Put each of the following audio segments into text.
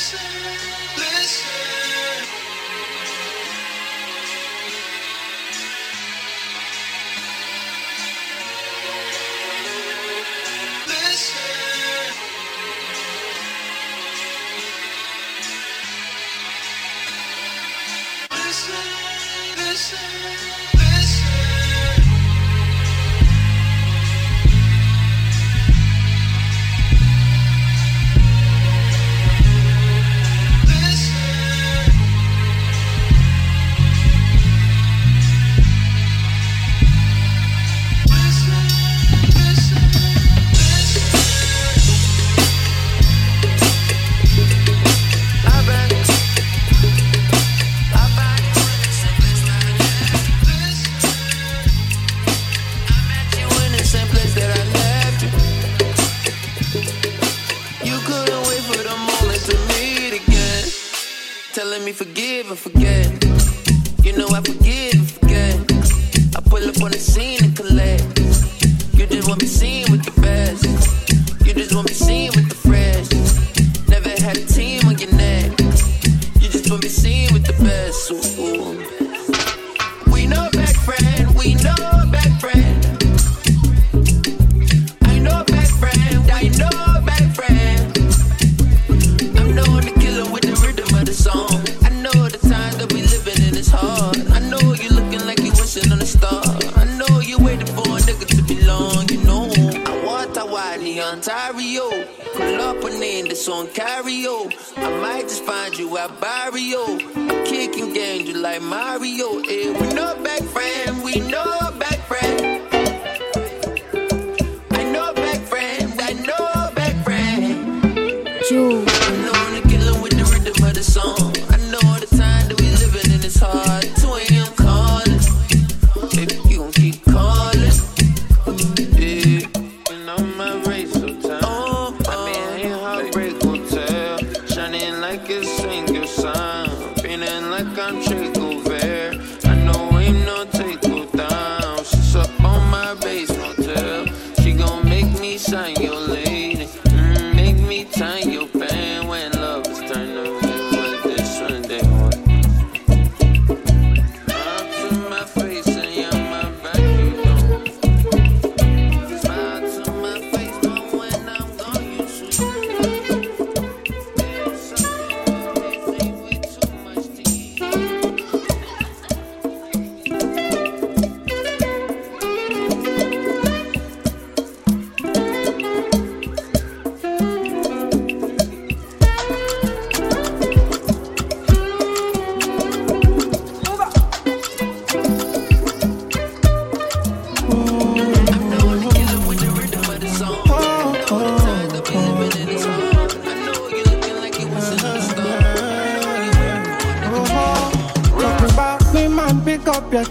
listen, listen.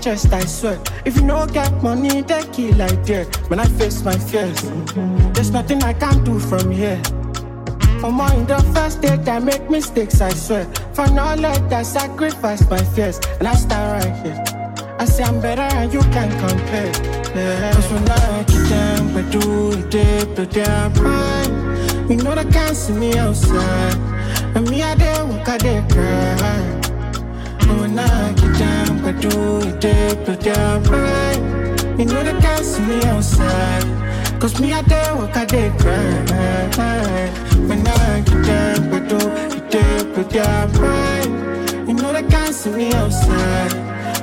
Chest, I swear. If you no get money, they kill like that. When I face my fears, there's nothing I can do from here. For more in the first date, I make mistakes, I swear. For knowledge, I sacrifice my fears, and I stand right here. I say I'm better and you can compare. Yeah. Cause when I get them, but do it, but they're mine. You know they can't see me outside. And me, I did walk, I did cry. When I get I do it deep, but down right. You know they can't see me outside. Cause me, I did work, I did cry. When I get down, I do it deep, but down right. You know they can't see me outside.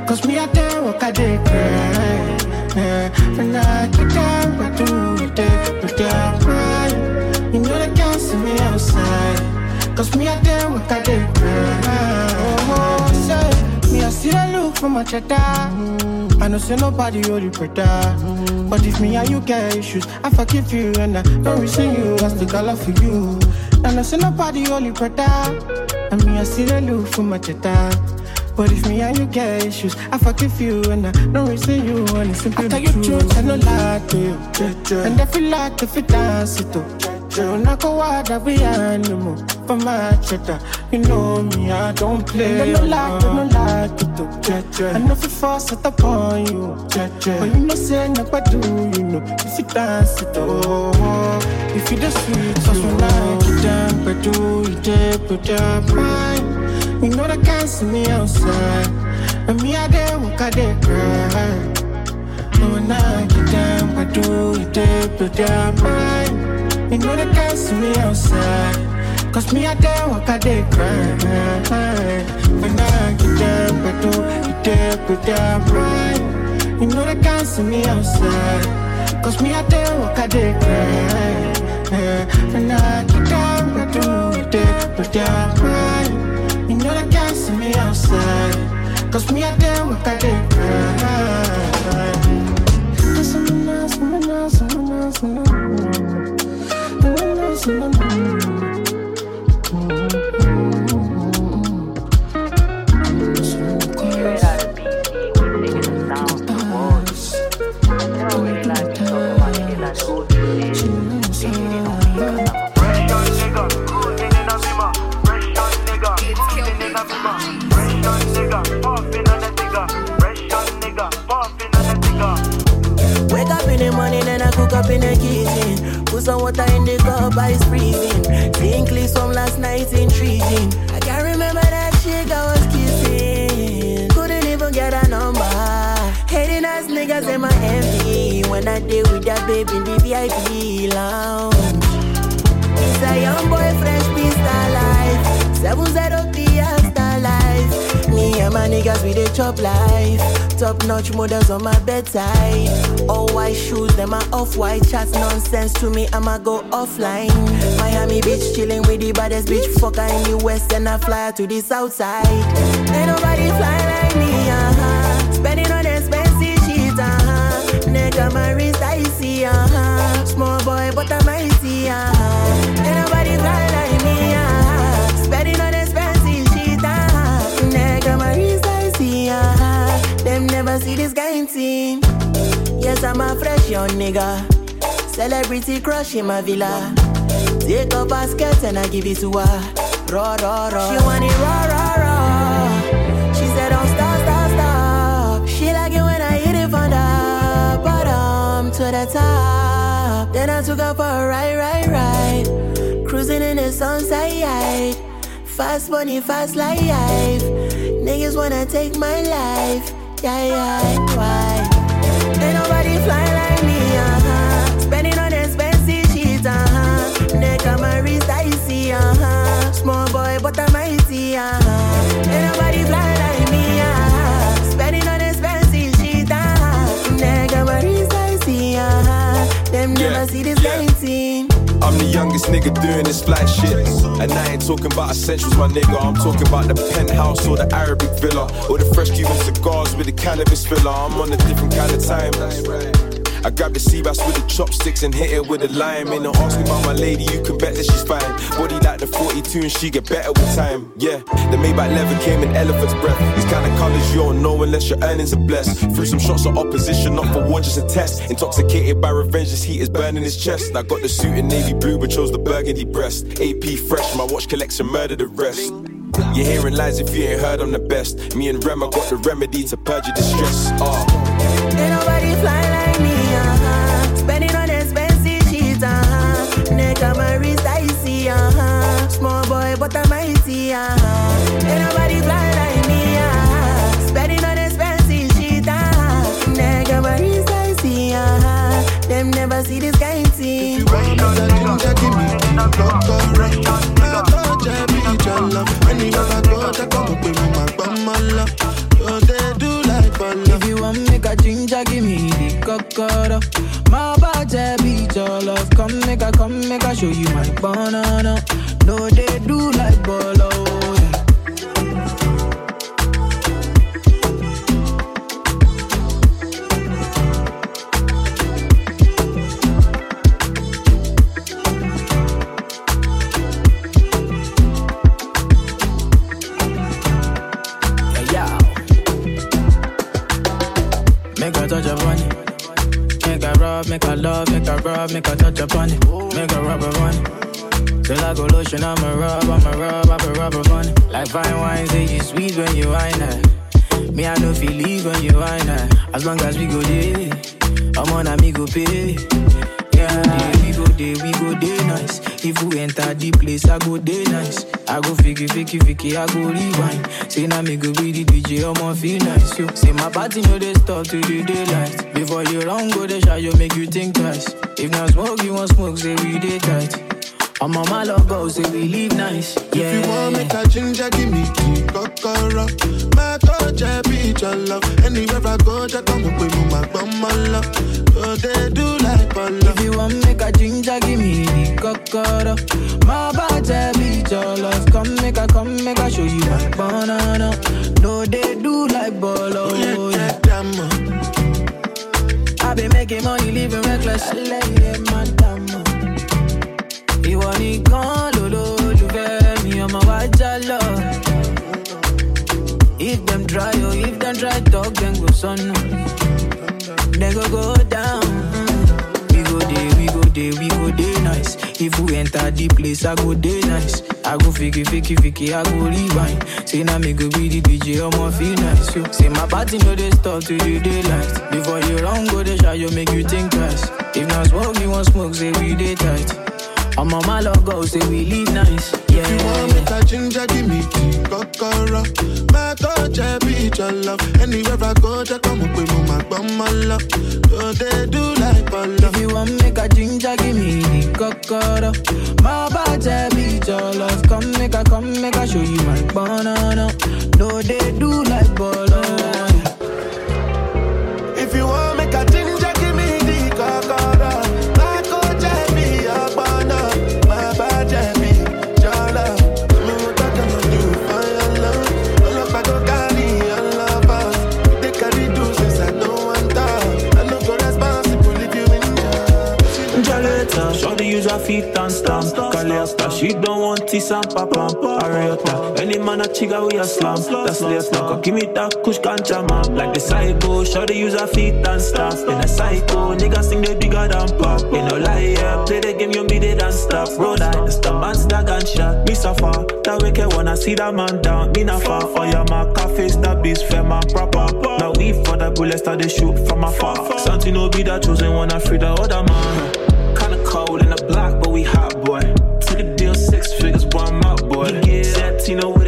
Cause me, I did work, I did cry. When I get down, I do it deep, but down right. You know they can't see me outside. Cause me, I did work, I did cry. For my cheddar. Mm. I know say nobody only better. Mm. But if me and you get issues, I forgive you and I don't resent you. That's the color for you. I know say nobody only better. And me, I see the look for my cheddar. But if me and you get issues, I forgive you and I don't resent you. And it's simply I tell you truth, I no lie to you. And if you like, if you dance it up. Girl, not go out that we animal for my cheddar. You know me, I don't play. No lie, no lie, to do. I know if you force it upon you, but you know say never do. You know if you dance it oh, if you the sweet, so when I get down, but do you dare, there, put their mind. You know they can't see me outside. And me, I there, walk, I there, cry. No, when I get down, I do it there, put their mind. You know they can't see me outside. Cause me, I there, walk, I there, cry. When I get down, I do it there, put their mind. You know they can't see me outside. Cause me, I there, walk, I there, cry. When I get down, I do it there, but they're mine. You know they can't see me outside. Cause me, I there, what I did. Someone else, someone else, someone else, someone else, someone else. in the kitchen. Put some water in the cup, ice freezing. Think list from last night intriguing. I can't remember that chick I was kissing. Couldn't even get a number. Hating us niggas in my envy. When I deal with that baby in the VIP lounge. It's a young boy, fresh pistol life. 703 my niggas, we dey chop life. Top notch models on my bedside. All white shoes, them are off white. Chat nonsense to me, I'ma go offline. Miami Beach, chilling with the baddest bitch. Fucker in the west, and I fly to the south side. Ain't nobody fly like me, uh huh. Spending on expensive shit, uh huh. Nigga, my 19. Yes, I'm a fresh young nigga. Celebrity crush in my villa. Take a basket and I give it to her. Raw, raw, raw. She want it raw, raw, raw. She said, don't stop, stop, stop. She like it when I hit it from the bottom to the top. Then I took her for a ride, ride, ride. Cruising in the sunset. Fast money, fast life. Niggas wanna take my life yeah, yeah, why? Ain't nobody fly like me, uh-huh. Spending on expensive shit, uh-huh. Neck on my wrist, I see, uh-huh. Small boy, but I'm mighty, uh-huh. Ain't nobody fly nigga doing this flat shit. And I ain't talking about essentials, my nigga. I'm talking about the penthouse or the Arabic villa. Or the fresh Cuban cigars with the cannabis filler. I'm on a different kind of time. I grab the sea bass with the chopsticks and hit it with a lime. Ain't no asking about my lady, you can bet that she's fine. Body like the 42 and she get better with time. Yeah, the Maybach leather came in elephant's breath. These kind of colors you don't know unless your earnings are blessed. Threw some shots of opposition, not for war, just a test. Intoxicated by revenge, this heat is burning his chest. I got the suit in navy blue, but chose the burgundy breast. AP fresh, my watch collection murder the rest. You're hearing lies if you ain't heard I'm the best. Me and Rem, I got the remedy to purge your distress. Uh. Small boy, I'm mighty, uh-huh. Ain't nobody fly like me, uh-huh. Spending on expensive shit, uh-huh. Nigga, my wrist, I see, uh-huh. Them never see this kind of thing. If you want another ginger, give me kokoro. I thought I be your love. Anywhere go, I come up with my bum, Oh, they do like follow. If you want make a ginger, give me the kokoro. Your love. Come make I come make I show you my banana. No, they do like bolo. Rub, make a touch upon it, make a rubber on it. Till I go lotion, I'm a rub, I'm a rub, I'm a rubber on. Like fine wine, say you sweet when you wine it. Me, I know feel leave when you wine it. As long as we go there, I'm on a me go pay. Yeah, day, we go day nice. If we enter the place, I go day nice. I go fiki, fiki, fiki, I go rewind. Say now me go be the DJ, I'ma feel nice. Yo. Say my party no they stop till the daylight. Before you run, go the shot, you make you think twice. If not smoke, you want smoke, say we day tight. I'm on my logo, say we live nice. Yeah. If you want make a ginger, give me the kokoro. My I beat your love. Anywhere I go, just come up with my bum, my love. So they do like bala. If you want make a ginger, give me the kokoro. My body beat your love. Come make a, come make a show you my banana. No, they do like bolo. Oh, yeah, yeah, damn. Uh. I been making money, living reckless. I lay it, madam. Uh. Ìwọ nìkan lolólùfẹ́ mi ọmọ wa já lọ. if dem try oh if dem try talk dem go sọnù. Dem go go down. we go dey we go dey we go dey nice. If we enter the place i go dey nice. I go fiki fiki fiki i go rewind. Say na me go be the dj ọmọ feel nice yo. Say my party no dey stop till the daylight. Before you run go dey ṣayo make you think twice. If na smoke you wan smoke say we dey tight. I'm on my logo, say we live nice. Yeah. If you want make a ginger, give me the kokoro. My touch, I beat your love. Anywhere I go, just come up with my bum, my love. So they do like bala. If you want make a ginger, give me the kokoro. My body beat your love. Come make a, come make a show you my banana. No, they do like bolo. Feet and stamp. Kalesta, she don't want this and papa. Ariota, any man a chiga we a slam. That's later. Come give me that kush cancha man. Like the psycho, shorty use her feet and stamp. In a psycho, nigga sing the bigger than pop. You know lie, yeah. Play the game, you beat it and stop. Roll that, it's the man's that gunshot. Me suffer, that wicked wanna see that man down. Me not far for your mark, face that beast, fair man proper. Now we for the bullets that they shoot from afar. Something no be that chosen one, I free the other man. Santino with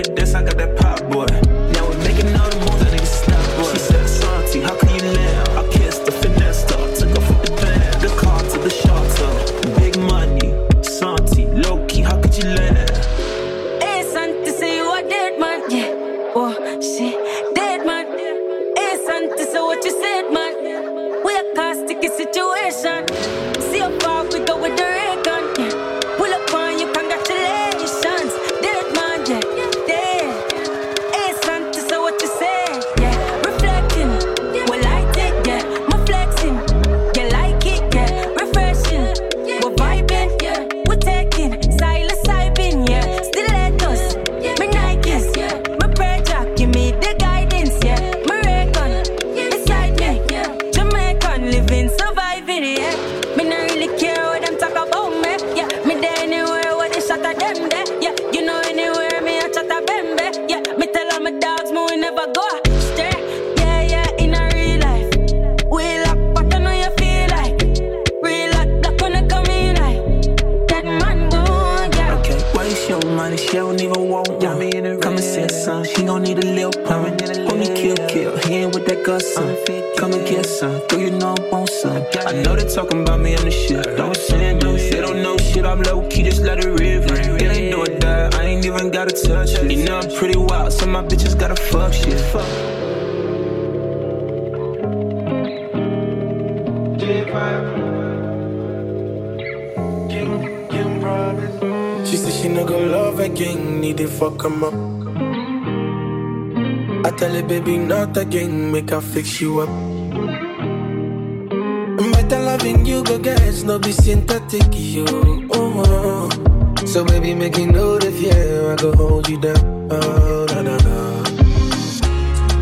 baby, not again, make her fix you up. Better loving you, go get no be synthetic, yo. Oh, oh. So, baby, make you know the fear, I go hold you down. Oh, na, na, na.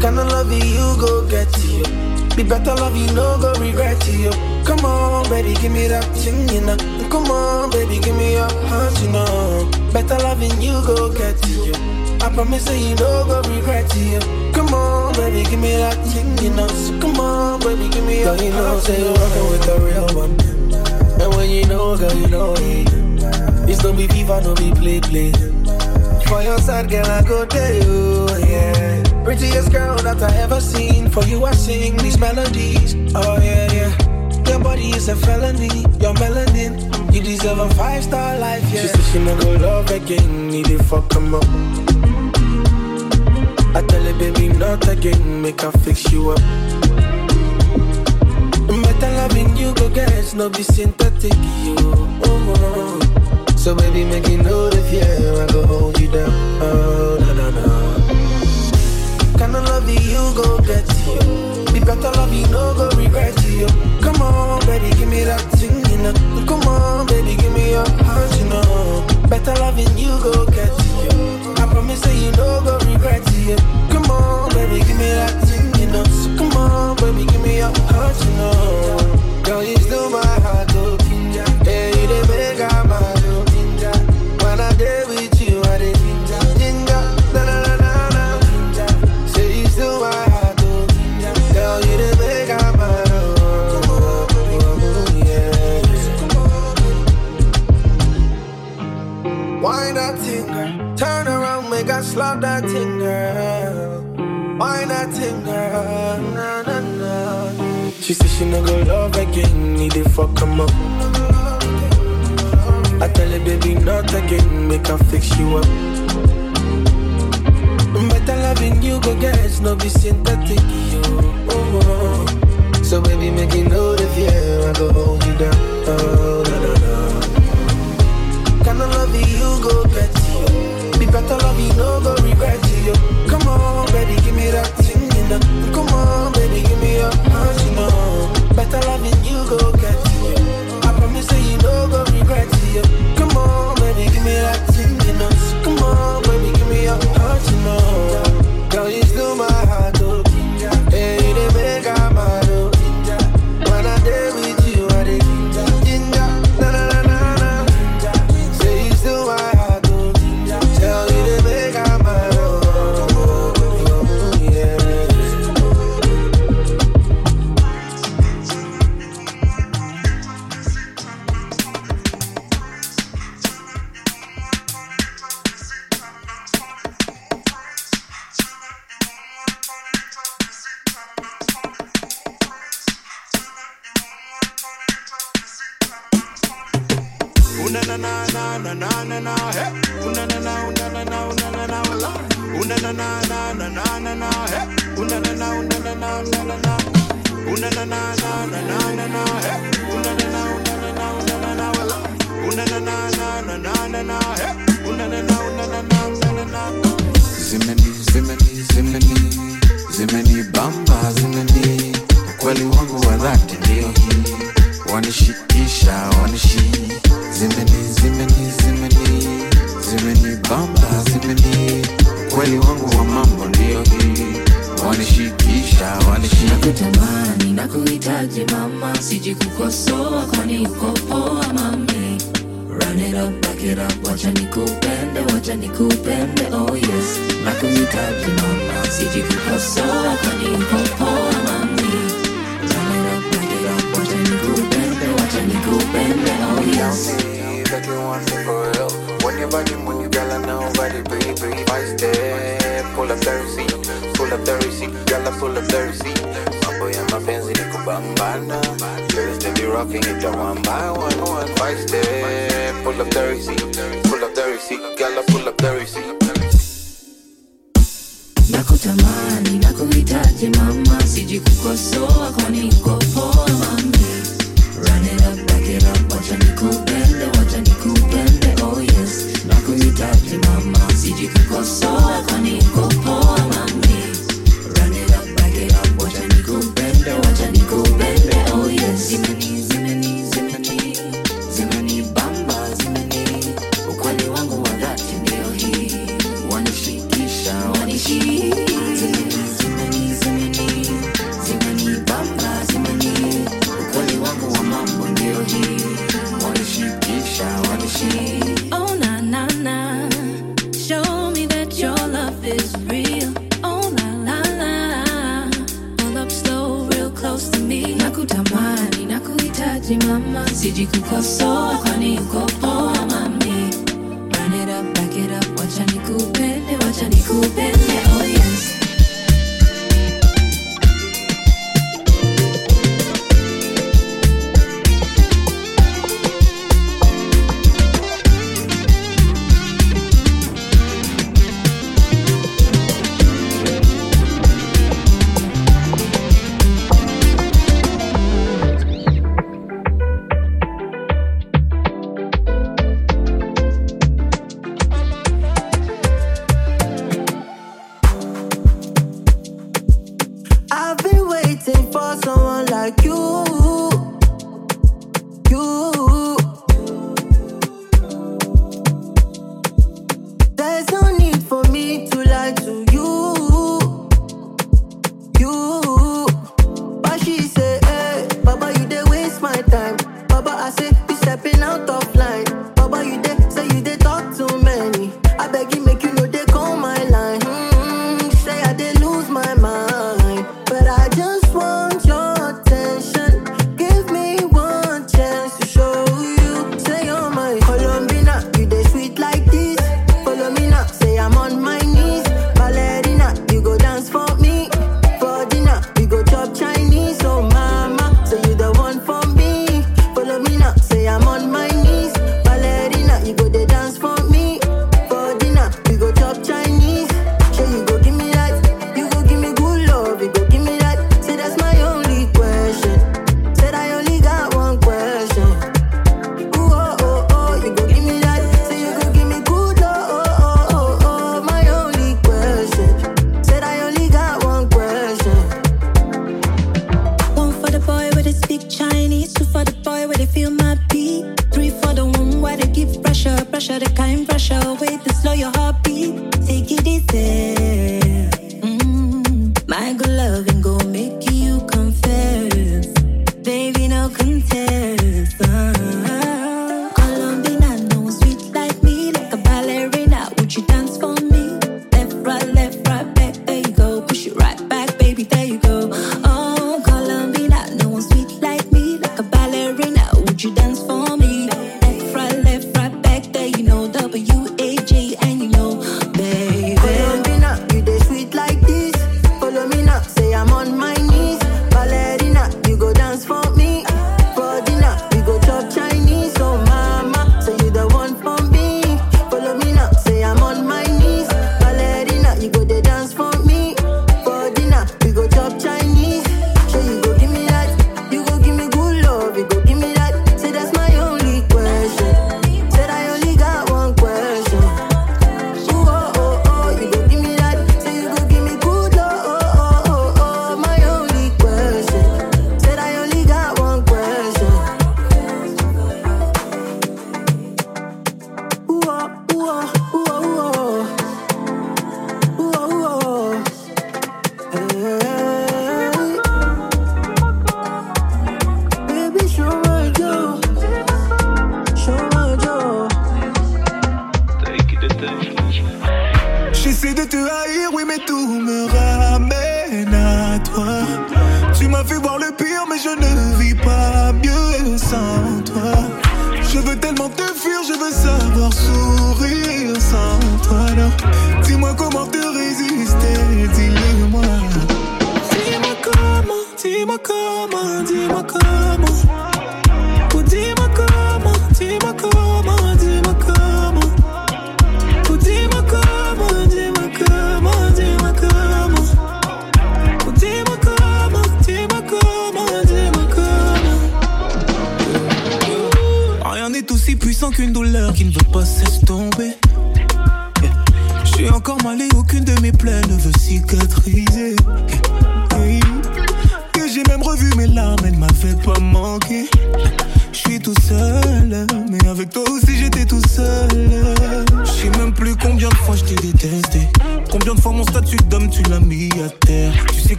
Kinda love you, go get you. Be better love you, no go regret you. Come on, baby, give me that thing, you know. Come on, baby, give me your heart, you know. Better loving you, go get you. I promise you no go regret you. Come on, baby, give me that thing, you know. So come on, baby, give me your Girl, you know, say you're rocking with the real one. And when you know, girl, you know it. It's no be FIFA, no be play play. For your side, girl, I go tell you, yeah. Prettiest girl that I ever seen. For you, I sing these melodies. Oh yeah, yeah. Your body is a felony. Your melanin, you deserve a five star life, yeah. She said she go love again. Need it fuck come up. I tell her, baby, not again. Make her fix you up. Better loving you, go get no be synthetic, you. Oh, oh. So baby, make you know the fear. I go hold you down. Oh, na na na. Kind of love you, go get you. Be better you, no go regret you. Come on, baby, give me that thing, you know. Come on, baby, give me your heart, you know. Better loving you, go get you. Promise that you no go regret you. Come on, baby, give me that thing, you know. So come on, baby, give me your heart, you know. Girl, you still my heart, oh, ginger. Yeah, you the make I mad, oh, ginger. When I day slap that thing, girl. Why that thing, girl? Na na na. She said she no go love again, need to fuck him up. I tell her, baby, not again, make her fix you up. Better loving you, go get no be synthetic, you. Oh, oh. So baby, make you know the I go hold you down. Oh, na na. Kinda love you, go get better love you, no go regret you. Come on, baby, give me that thing, you know. Come on, baby, give me your heart, you know. Better loving you, go get you. I promise that you no go regret you. Come on, baby, give me that thing, you know. Come on, baby, give me your heart, you know. Girl, you want me for real. When your body move, girl, I know body breathe, breathe. I step, pull up the receipt, pull up the receipt, girl, pull up the receipt. Mambo ya mapenzi ni kubambana, girls they be rocking it one by one, one. Five step, pull up the receipt, pull up the receipt, girl, pull up the receipt. Nakutamani, nakuhitaji mama, siji kukosoa kwani uko poa mami Run it up, back it up, wacha nikupende, Tatu mama, sijikukosoa kwa niko Siji kuko soa kwani uko poa mami? Burn it up, back it up, wacha nikupende, wacha nikupende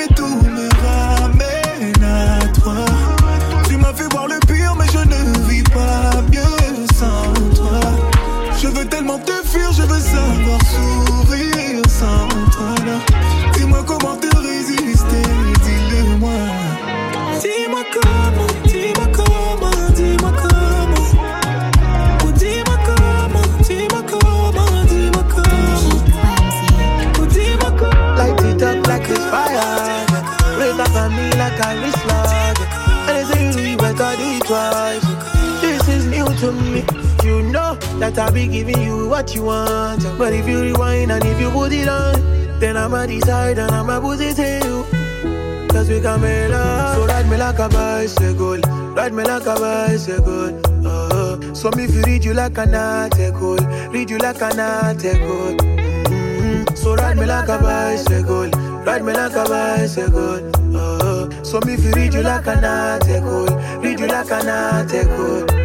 mais tout me ramène à toi. Tu m'as fait voir le pire, mais je ne vis pas mieux sans toi. Je veux tellement te fuir, je veux savoir sourire sans toi. Dis-moi comment te You know that I'll be giving you what you want. But if you rewind and if you put it on, then I'ma decide and I'ma put it in you. Cause we can make love. So ride me like a bicycle. Ride me like a bicycle. Uh, so if you read you like an article. Read you like an article. Mhm. So ride me like a bicycle. Ride me like a bicycle. Uh, so if you read you like an article. Read you like an article.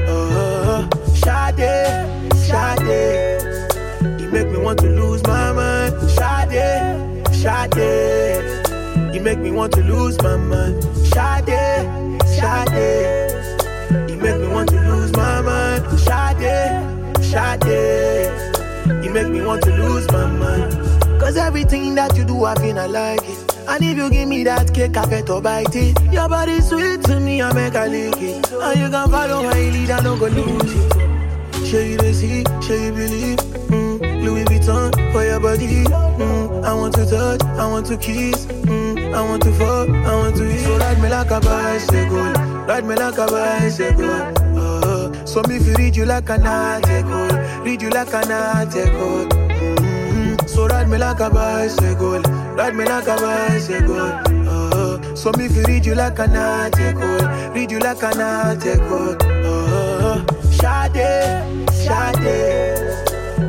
Sade, Sade. You make me want to lose my mind. Sade, Sade. You make me want to lose my mind. Sade, Sade. You make me want to lose my mind. Sade, Sade. You make me want to lose my mind. Cause everything that you do, I I like it. And if you give me that cake, I better bite it. Your body sweet to me, I make a lick it. And you can follow my lead, I don't go lose it. Show you the see, show you believe. Mm, Louis Vuitton for your body. Mm, I want to touch, I want to kiss. Mm, I want to fuck, I want to eat. So ride me like a bicycle, ride me like a bicycle. Uh, so me if you read you like an article, read you like an article. Mhm. So ride me like a bicycle, ride me like a bicycle. Uh, so me if you read you like an article, read you like an article. Uh, Sade, Sade,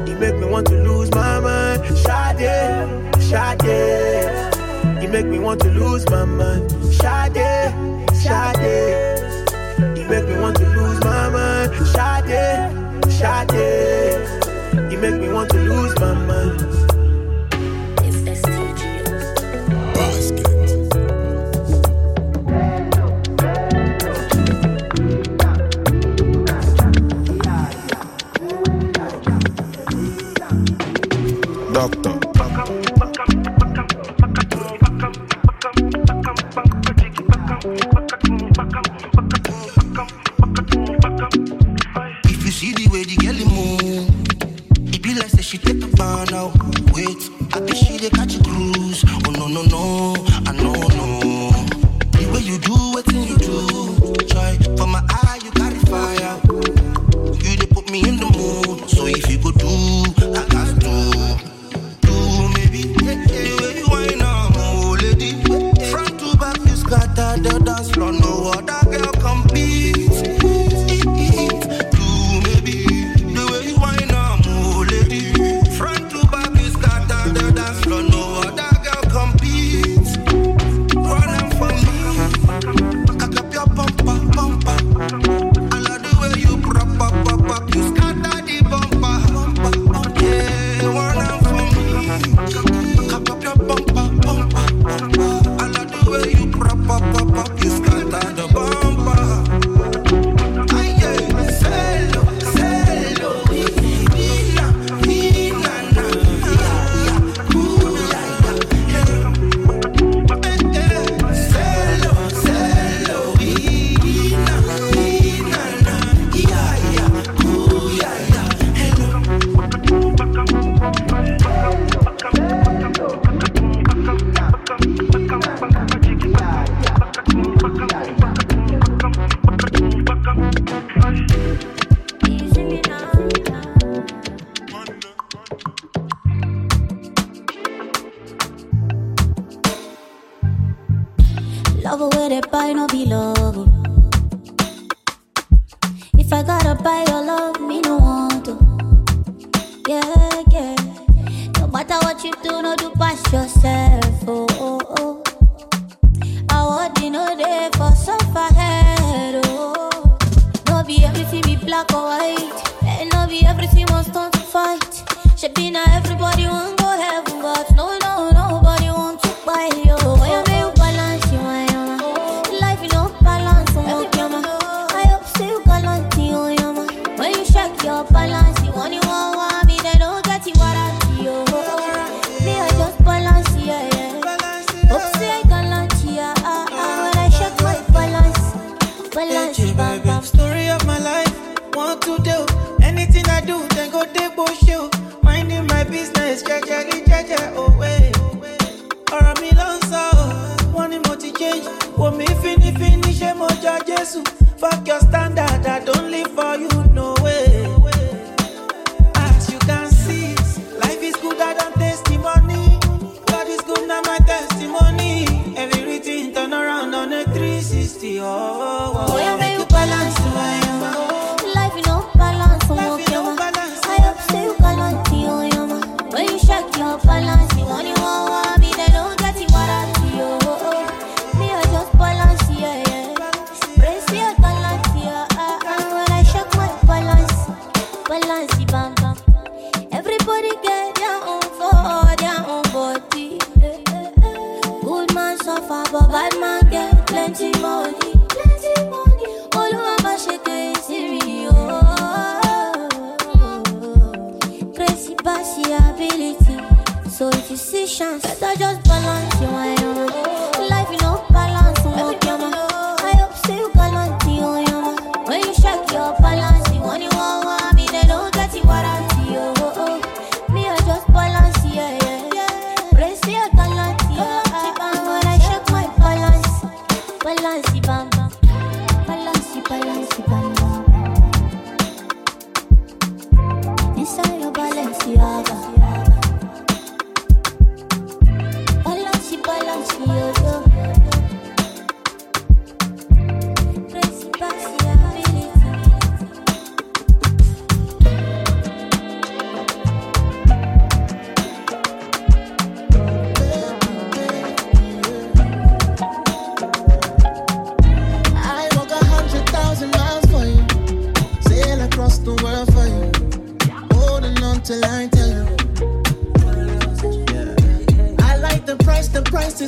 you make me want to lose my mind. Sade, Sade, you make me want to lose my mind. Sade, Sade, you make me want to lose my mind. Sade, Sade, you make me want to lose my mind. Doctor.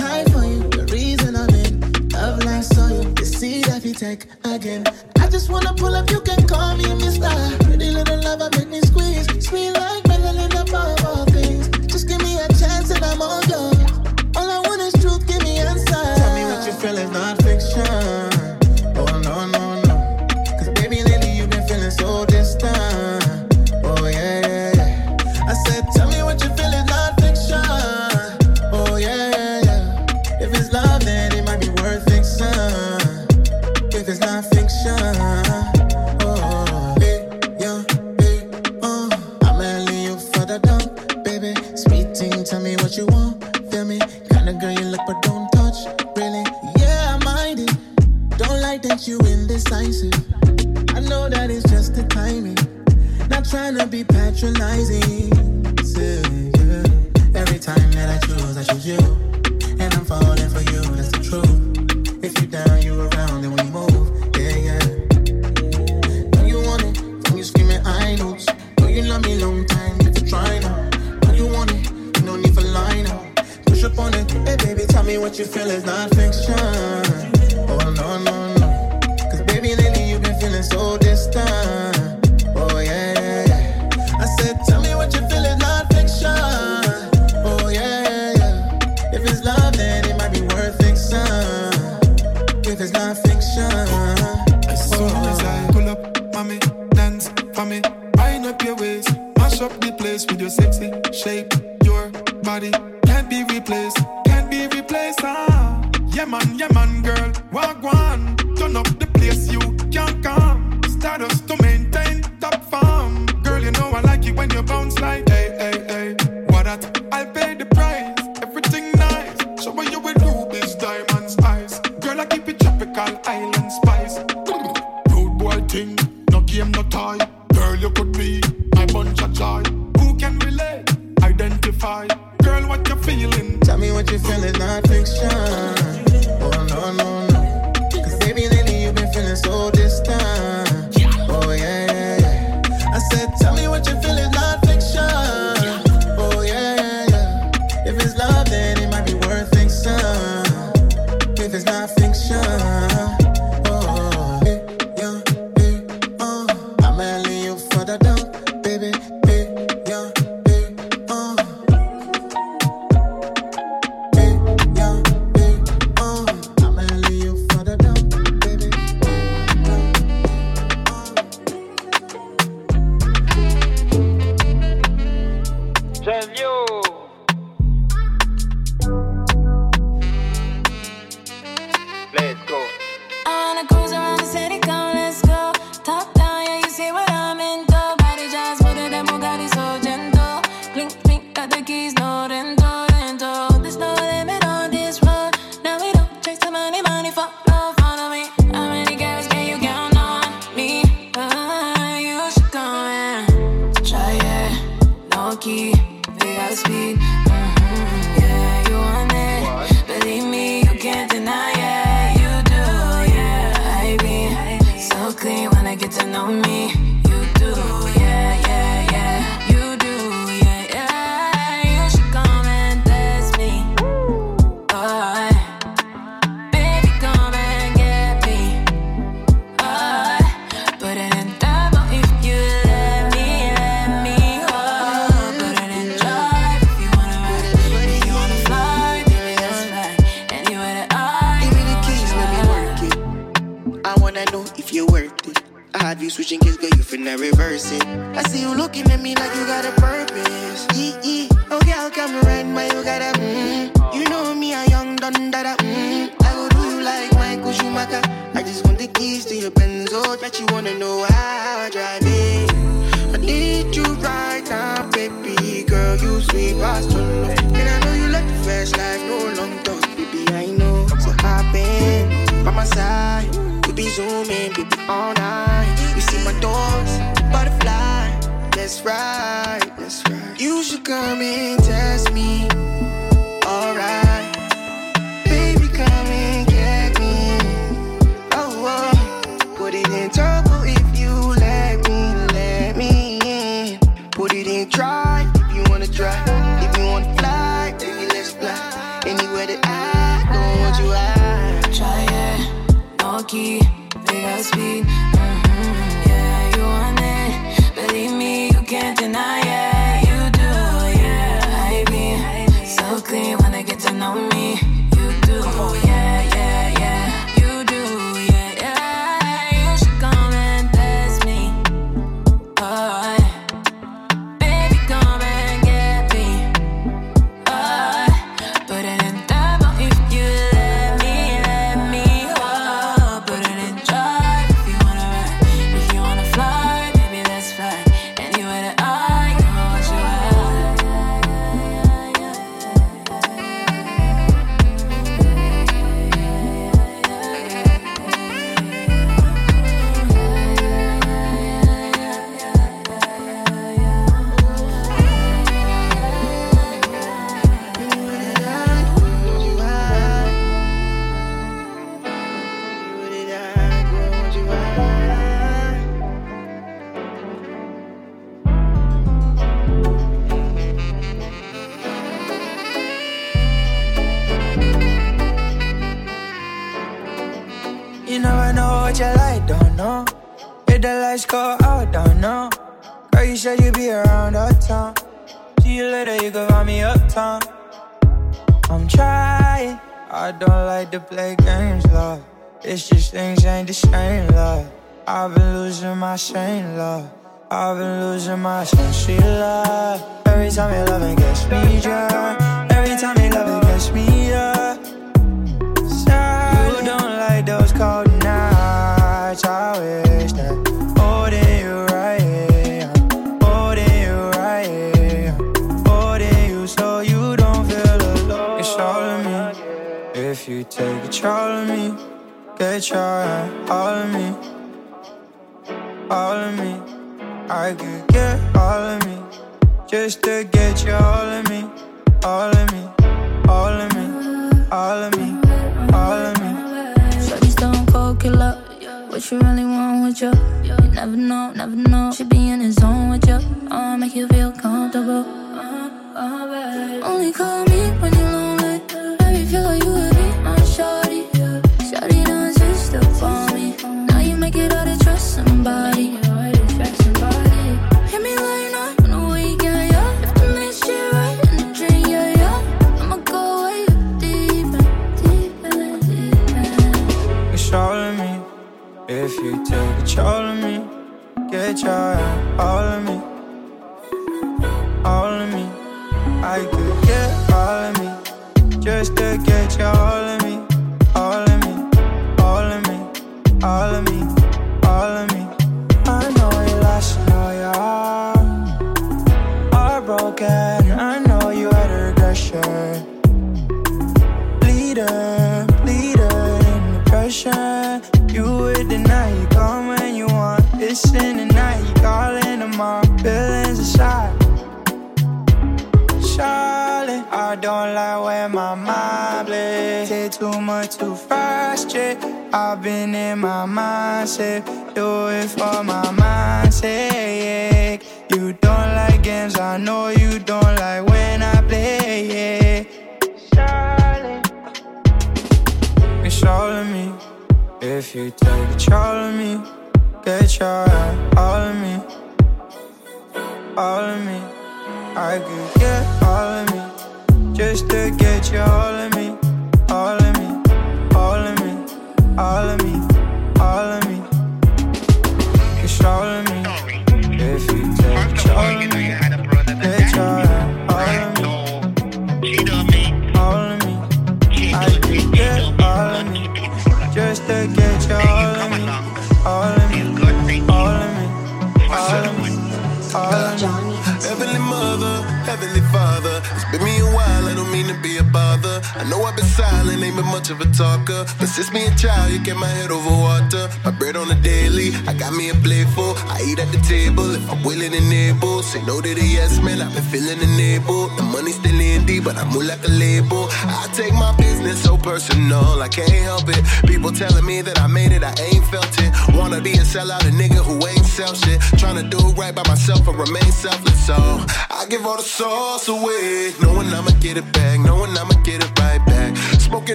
tight for you. The reason I'm in love like soil. The seed that we take again. I just wanna pull up, you can call me Mr. Pretty little lover, make me squeeze. Sweet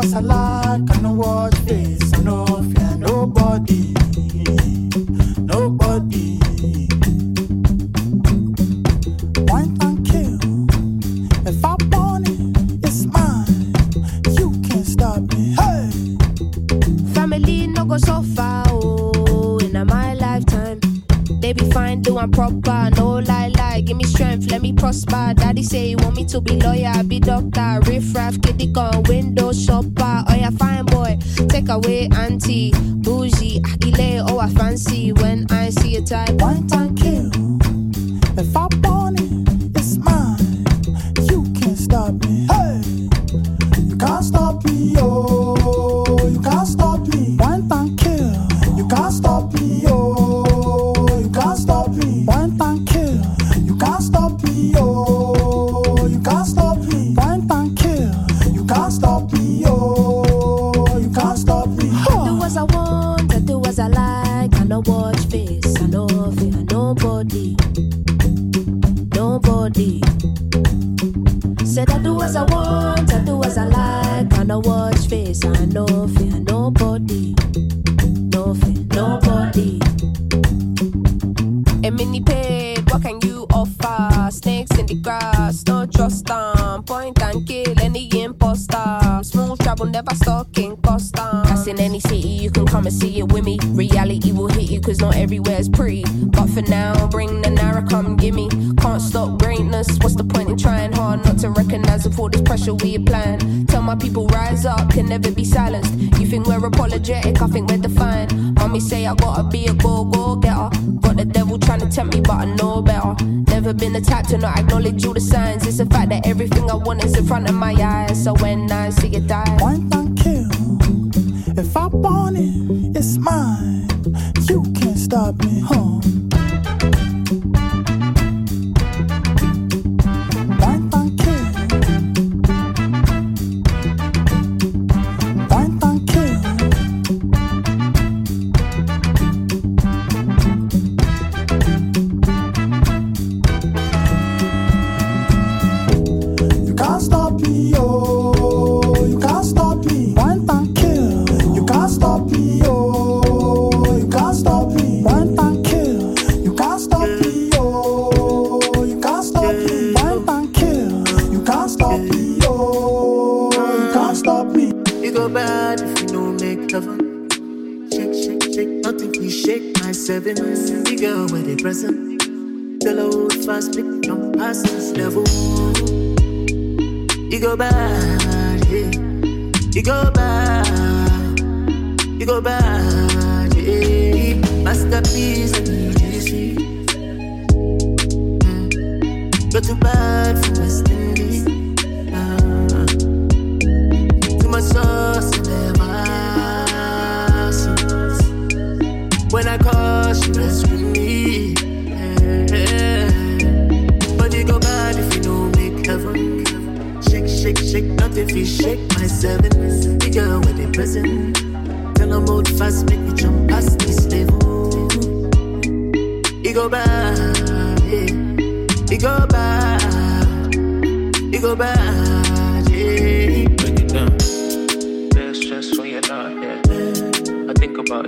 wasala, I no watch face, I no fear nobody, nobody. Wine and kill, if I want it, it's mine. You can't stop me. Hey, family no go so far, oh, in my lifetime. They be fine, doing proper, no lie, lie. Give me strength, let me prosper. Daddy say want me to be lawyer, be doctor, riff raff, kitty gun.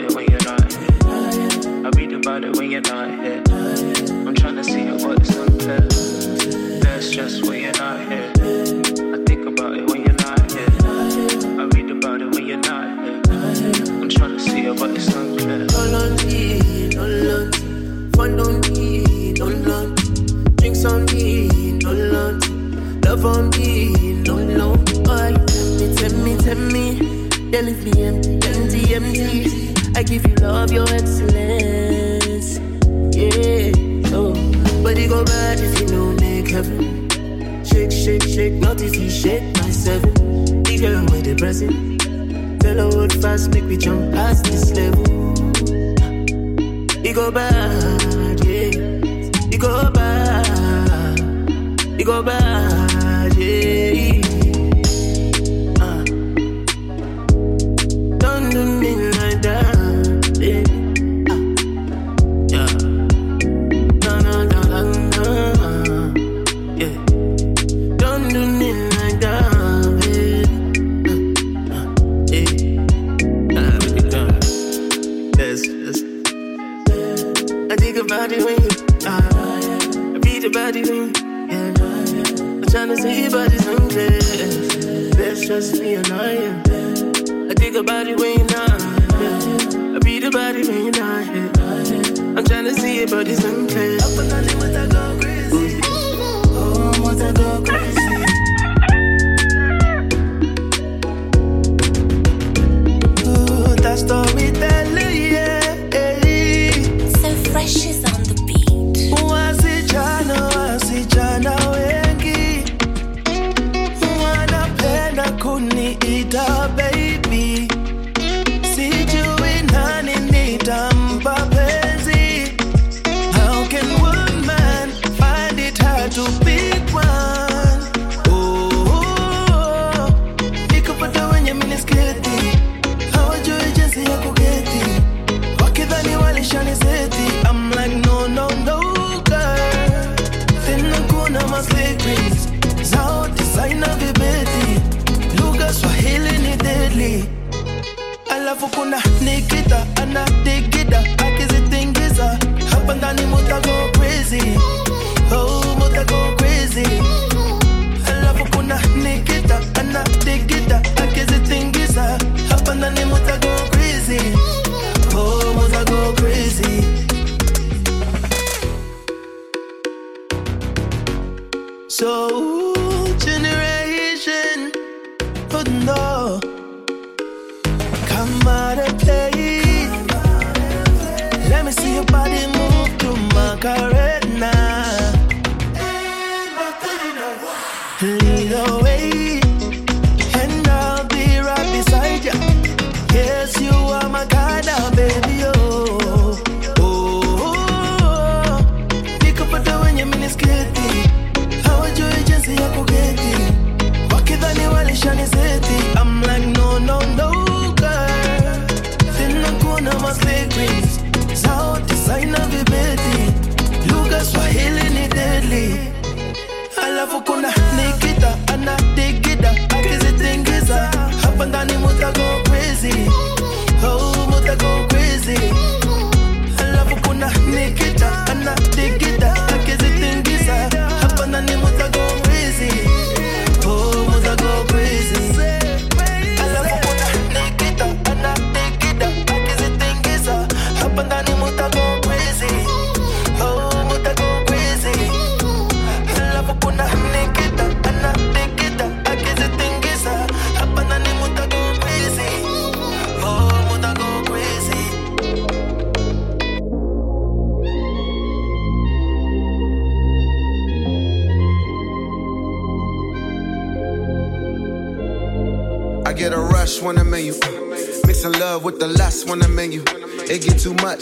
It when you're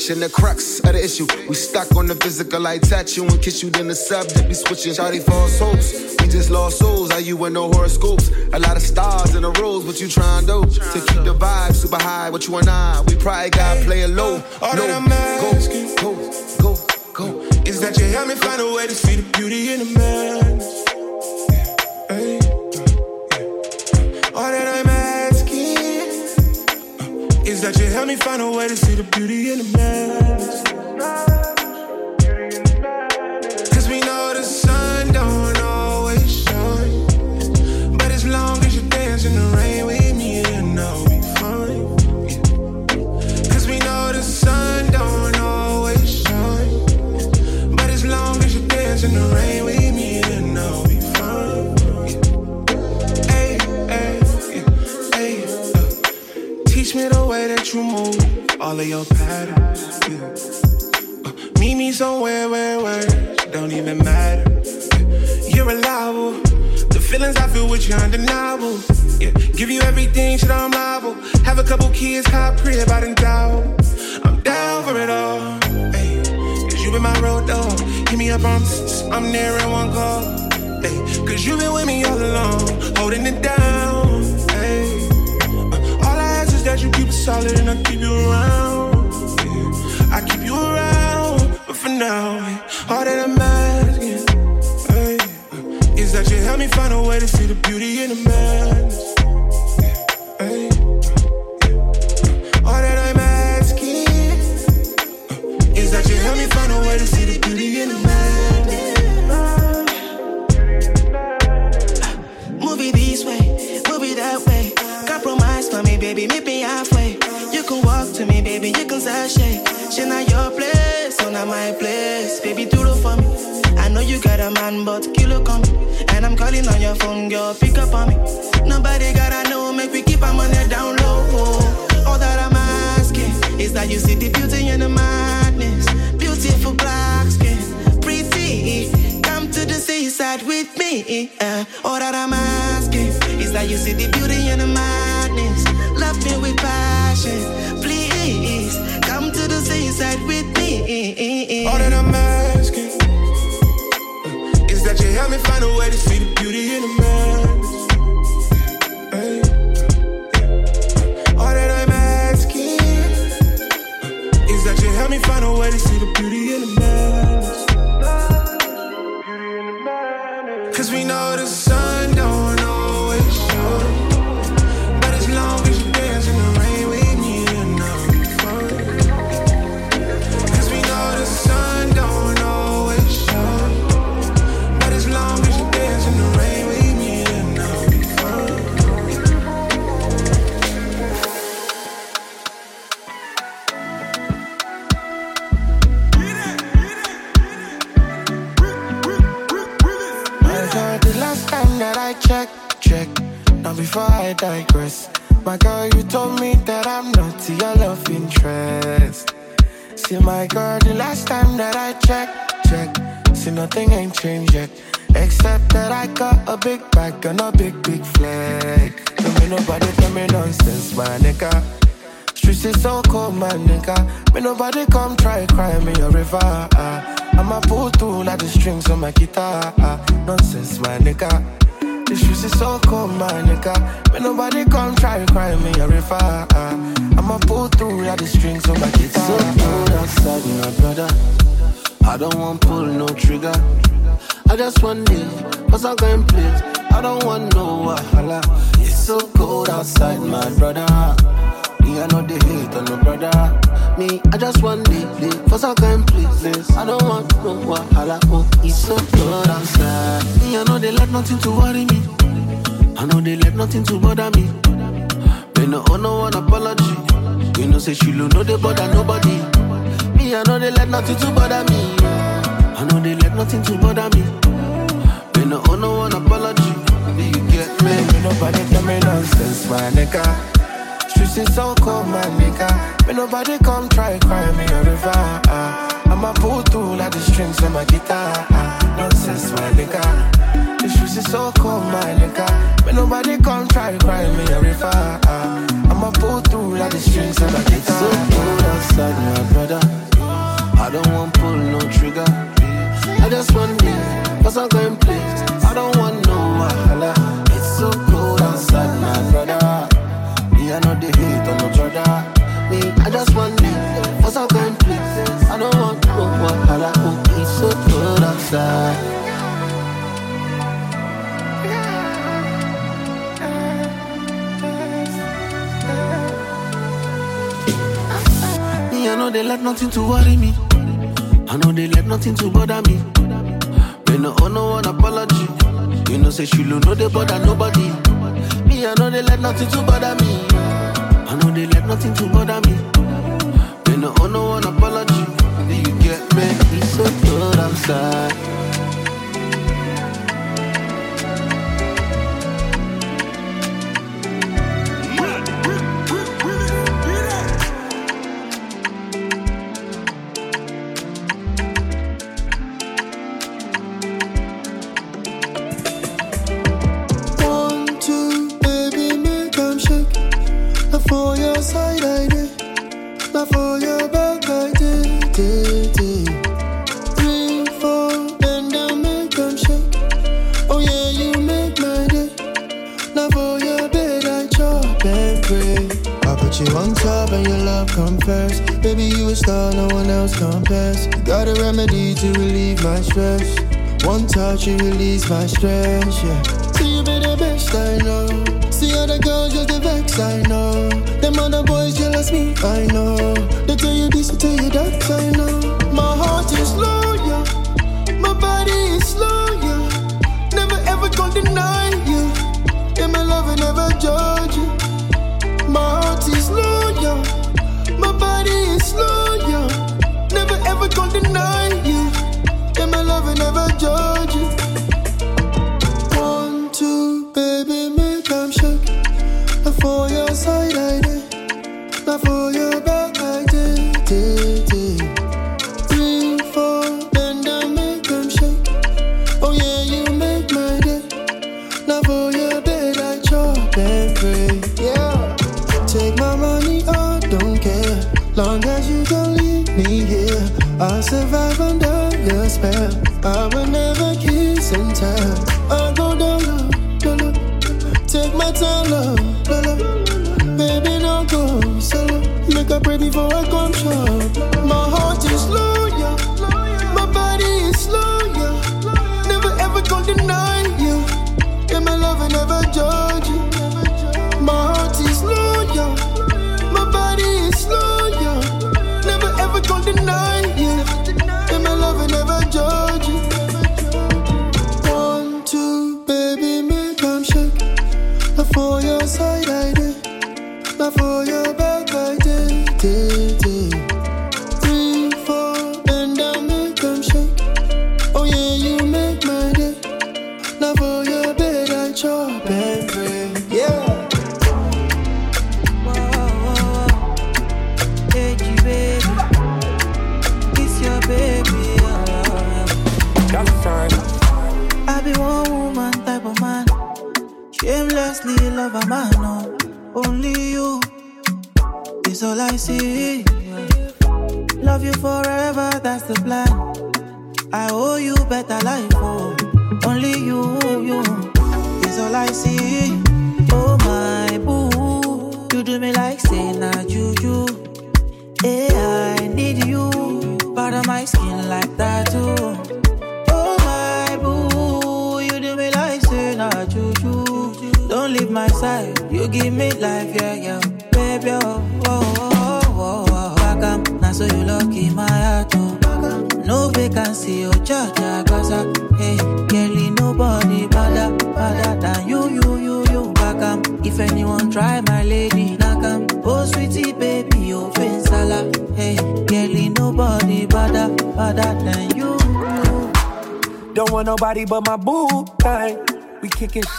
much, and the crux of the issue. We stuck on the physical, I touch you and kiss you, then the subject be switching. Shawty false hopes. We just lost souls, are you in no horoscopes? A lot of stars in the rows, what you trying to do? To keep the vibe super high, what you and I, we probably got play it low. All low. that I'm asking go, go, go. is that you help me find a way to see the beauty in the man. That you help me find a way to see the beauty in the man. Give shit, I'm liable. Have a couple kids, hot crib, I done doubt. I'm down for it all. Ay. Cause you been my road dog. Hit me up, I'm, I'm there in one call. Ay. Cause you been with me all along, holding it down. Ay. Uh, all I ask is that you keep it solid and I keep you around. Yeah. I keep you around, but for now, all that I'm asking ay, uh, is that you help me find a way to see the beauty in a man. Help me find a way to see the beauty in a man. Move it this way, move it that way. Compromise for me, baby, meet me halfway. You can walk to me, baby, you can sashay. She not your place, so not my place. Baby, do it for me. I know you got a man, but kilo come. And I'm calling on your phone, girl, pick up on me. Nobody gotta know, make we keep our money down low. All that I'm asking is that you see the beauty in the madness. Come to the seaside with me. Uh, all that I'm asking is that you see the beauty in the madness. Love me with passion, please. Come to the seaside with me. All that I'm asking uh, is that you help me find a way to see the beauty in a man. Ay. All that I'm asking uh, is that you help me find a way to see the beauty in man. nothing to bother me. facts, I know. Them other boys jealous me, I know. They tell you this, they tell you that, I know.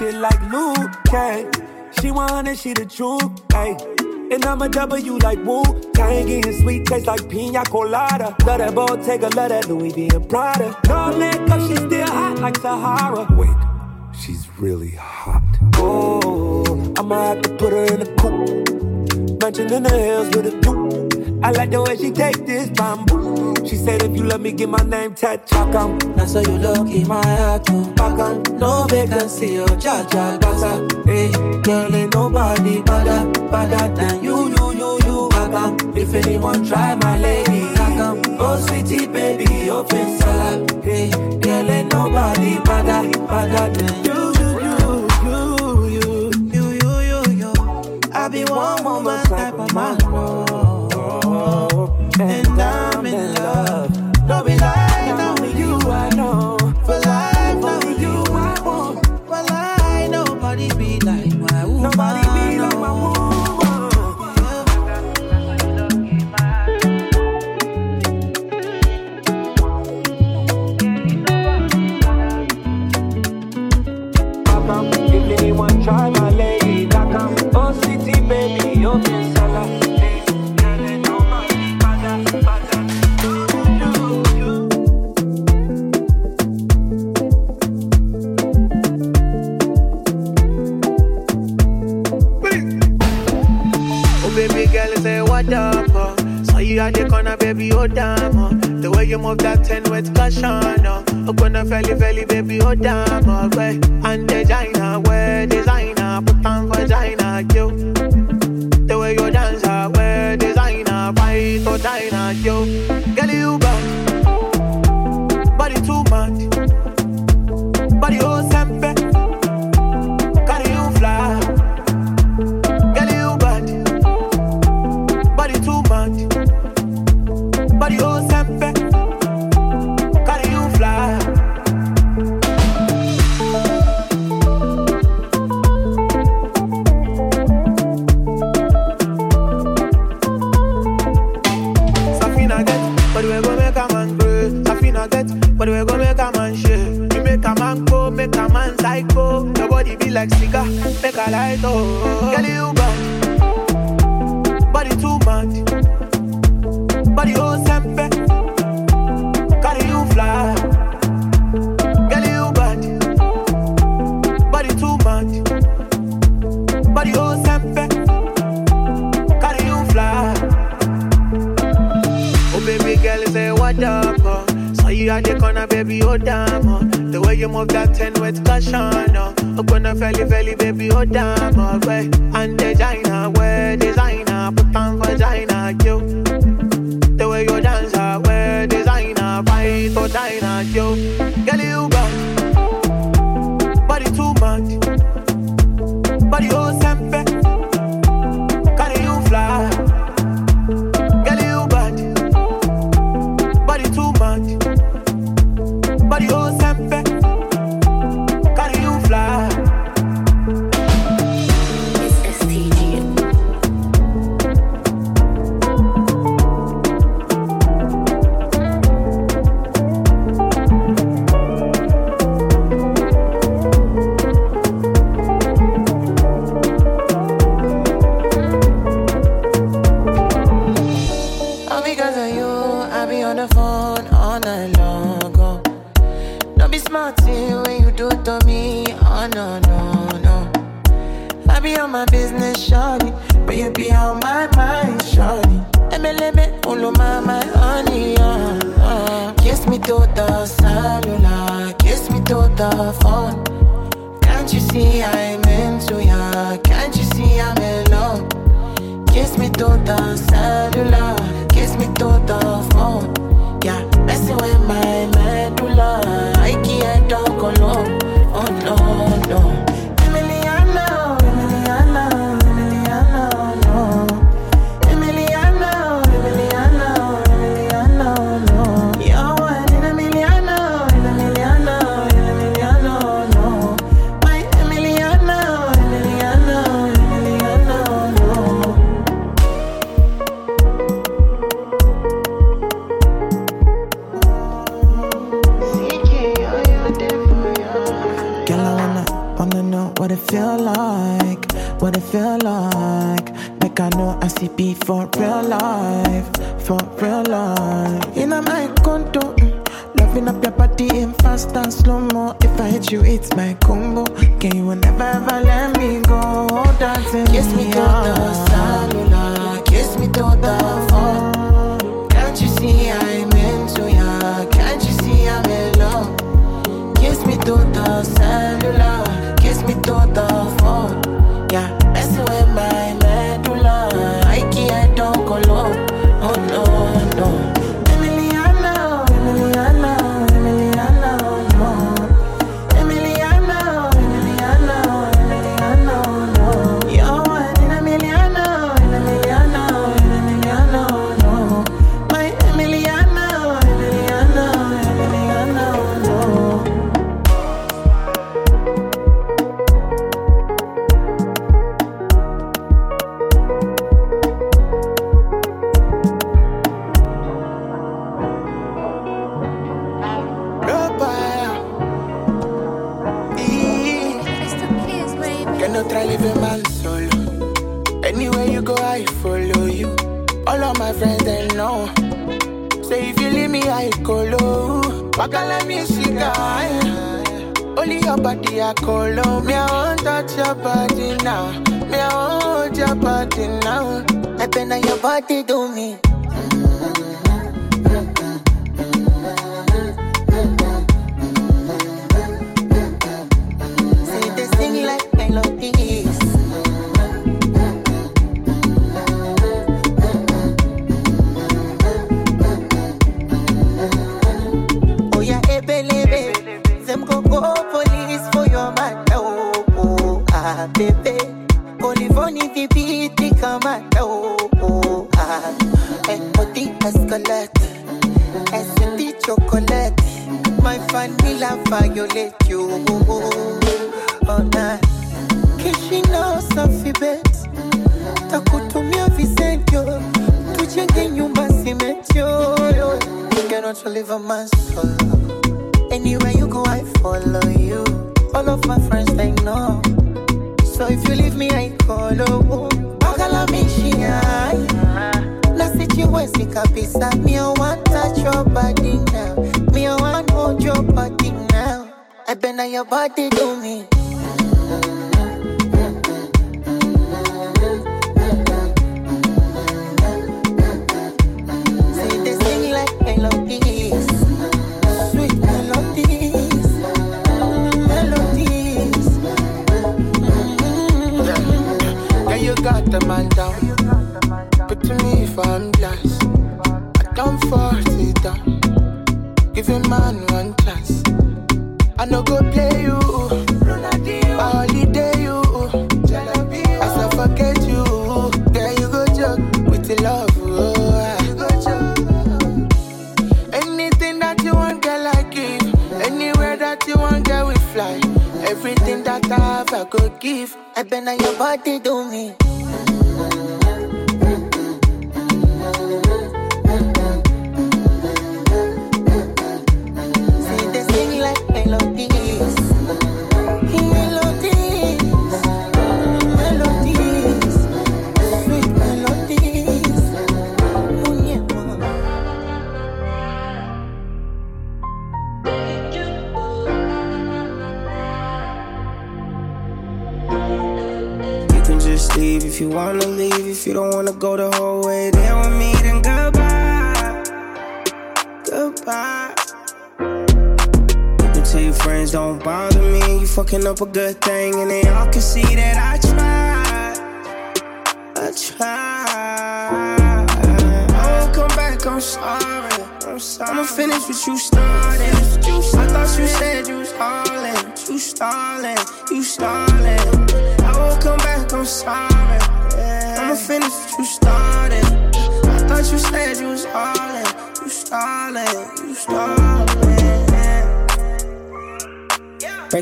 shit like Liu Kang. She wanted, she the truth, hey. And I'm a W like Wu Tang, getting sweet taste like pina colada. Love that Bottega, love that Louis V and Prada. No makeup, she still hot like Sahara. Wait, she's really hot. Oh, I'ma have to put her in a coupe, mansion in the hills with a view. I like the way she take this bamboo. She said, if you love me, get my name tattooed. Now so you look in my heart, oh, back No vacancy, oh, ja, ja, basa. Hey, girl, ain't nobody better, better than you, you, you, you, back If anyone try my lady, back Oh, sweetie, baby, open salad. Hey, girl, ain't nobody better, better than you, you, you, you, you, you, you, you. I be one woman type of man, oh.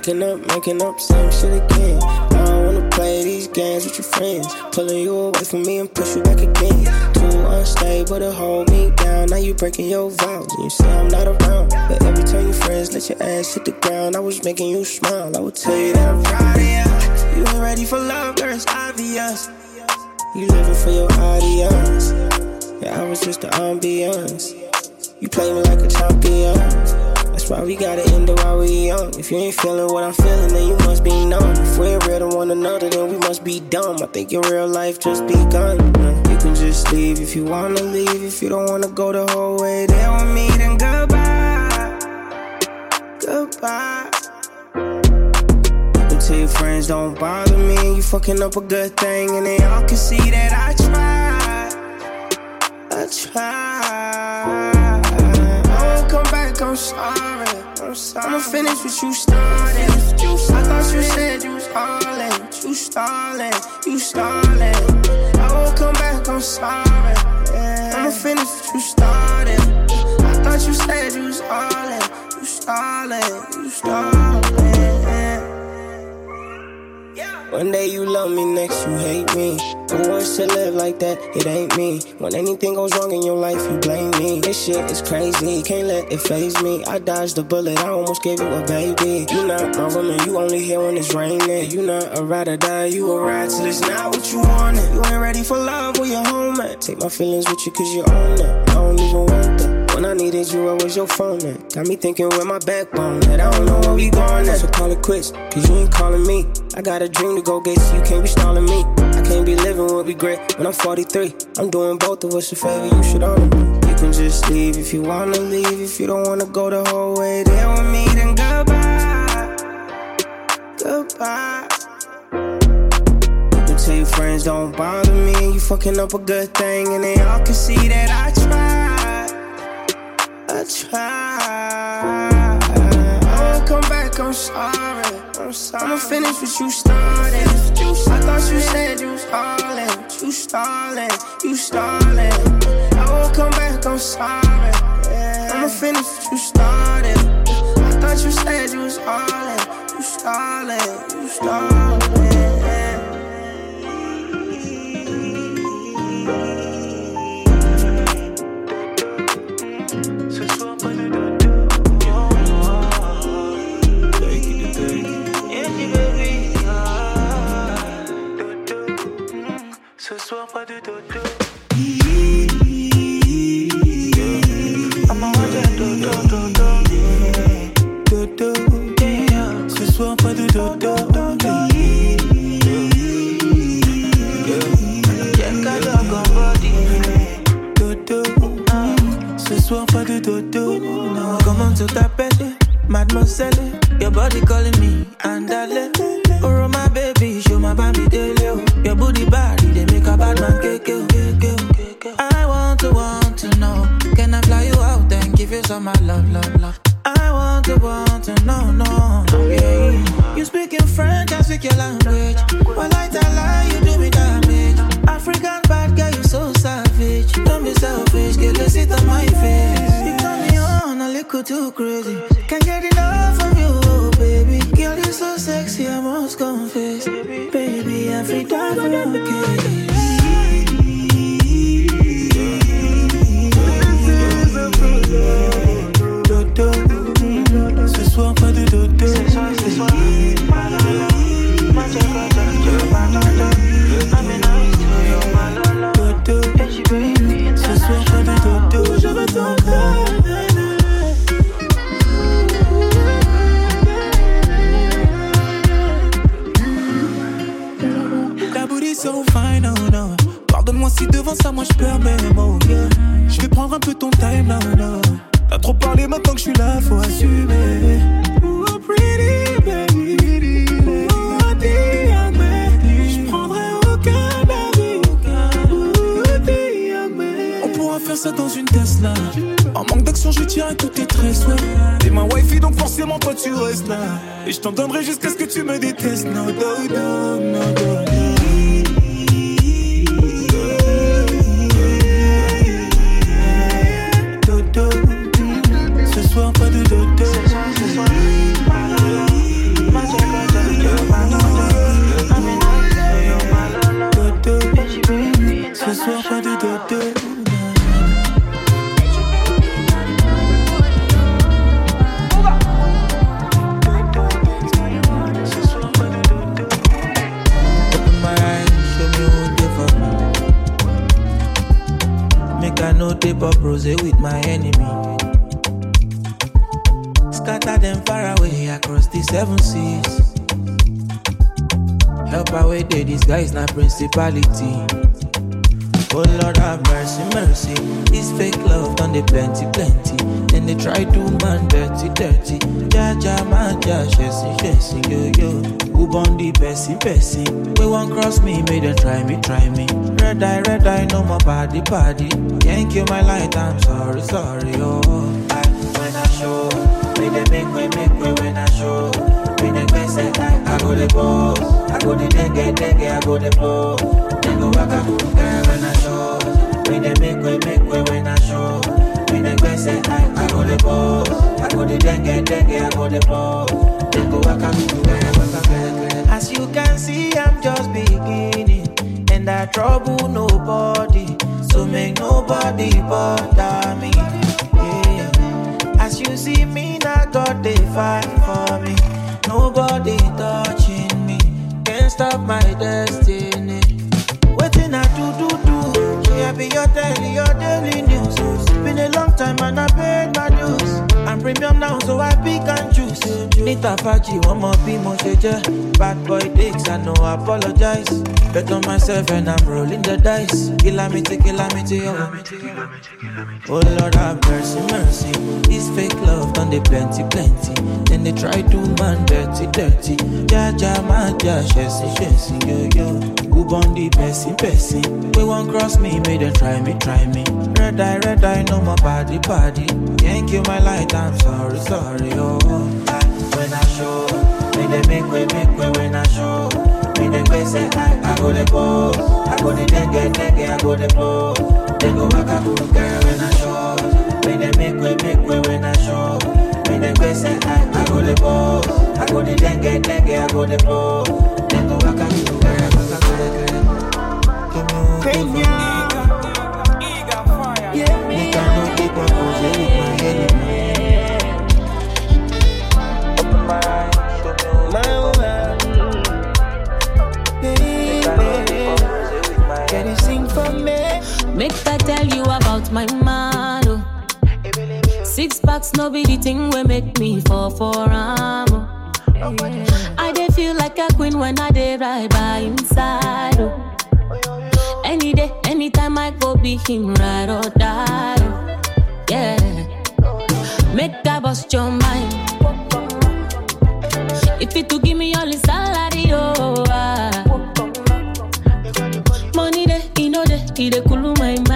Breaking up, making up, same shit again. I don't wanna play these games with your friends. Pulling you away from me and push you back again. Too unstable to hold me down. Now you breaking your vows and you say I'm not around. But every time your friends let your ass hit the ground, I was making you smile. I would tell you that I'm you. You ain't ready for love, girl, it's obvious. You living for your audience. Yeah, I was just the ambiance. You play me like a champion. Why we gotta end it while we young. If you ain't feeling what I'm feeling, then you must be numb. If we ain't real to one another, then we must be dumb. I think your real life just begun. You can just leave if you wanna leave. If you don't wanna go the whole way there with me, then goodbye. Goodbye. Tell your friends don't bother me. You fucking up a good thing, and they all can see that I tried. I tried. Back, I'm sorry. I'm sorry. I'ma finish what you started. I thought you said you was hauling. You stalling, you stalling. I won't come back, I'm sorry. I'ma finish what you started. I thought you said you was hauling. You stalling, you stalling. One day you love me, next you hate me. Who wants to live like that? It ain't me. When anything goes wrong in your life, you blame me. This shit is crazy, can't let it faze me. I dodged the bullet, I almost gave you a baby. You not my woman, you only here when it's raining. You not a ride or die, you a ride till it's not what you wanted. You ain't ready for love, where you home at? Take my feelings with you cause you own it. I don't even want that. When I needed you, where was your phone at? Got me thinking with my backbone that I don't know where we going at. So call it quits, cause you ain't calling me. I got a dream to go get, so you can't be stalling me. I can't be living with regret when I'm 43. I'm doing both of us a favor, you should honor me. You can just leave if you wanna leave. If you don't wanna go the whole way there with me, then goodbye. Goodbye. You can tell your friends don't bother me. You fucking up a good thing, and they all can see that I tried. I tried. I'm sorry. I'm sorry. I'ma finish what you started. I thought you said you was hauling. You stalling, you stalling. I won't come back, I'm sorry. I'ma finish what you started. I thought you said you was hauling. You stalling, you stalling. Soir pas de dodo. Dodo. Ce soir pas de dodo. Dodo. Soir pas de dodo. Comment tu t'appelles, mademoiselle? Your body calling principality. Oh Lord have mercy, mercy. This fake love done they plenty, plenty. Then they try to man dirty, dirty. Ja ja man ja, shessy, shessy, yo yo. Who born the person, person? We won't cross me, make them try me, try me. Red eye, red eye, no more party, party. Can't kill my light, I'm sorry, sorry, oh. I, when I show, when they make way, make way when I show. When they best I, I go the pose. I go the dengue, dengue, I go the go back, I go girl when I show. When they make way, make way when I show. When they best I, I go the pose. I go the dengue, dengue, I go the go back, I go girl, I go As you can see, I'm just beginning. And I trouble nobody. So make nobody bother me. Yeah. As you see me, now God they fight for me. Nobody. Can't stop my destiny. Waiting I do do do. Yeah, be your daily, your daily news. Been a long time and I paid my dues. I'm premium now, so I pick and choose. Nita Faji, one more be more. Bad boy dicks, I know I apologize. Bet on myself and I'm rolling the dice. Kilamity, kilamity, oh. Oh Lord have mercy, mercy. This fake love done they plenty, plenty. Then they try to man dirty, dirty. Ja ja man ja, shessy, shessy, yo yo. Who born the person, person? We won't cross me, make them try me, try me. Red eye, red eye, no more party, party. Can't kill my light, I'm sorry, sorry, oh. When I show, when they make way, make way when I show. When they play say I, I go the pose. I go the dengue, dengue, I go the blow. They go back, I go girl when I show. When they make way, make way when I show. When they play say I, I go the pose. I go the dengue, dengue, I go the blow. I dey feel like a queen when I dey ride by inside. Oh. Any day, anytime I go be him ride or die. Yeah, make I bust your mind. If it to give me all his salary, oh. ah. Money dey, he know dey, he dey cool my mind.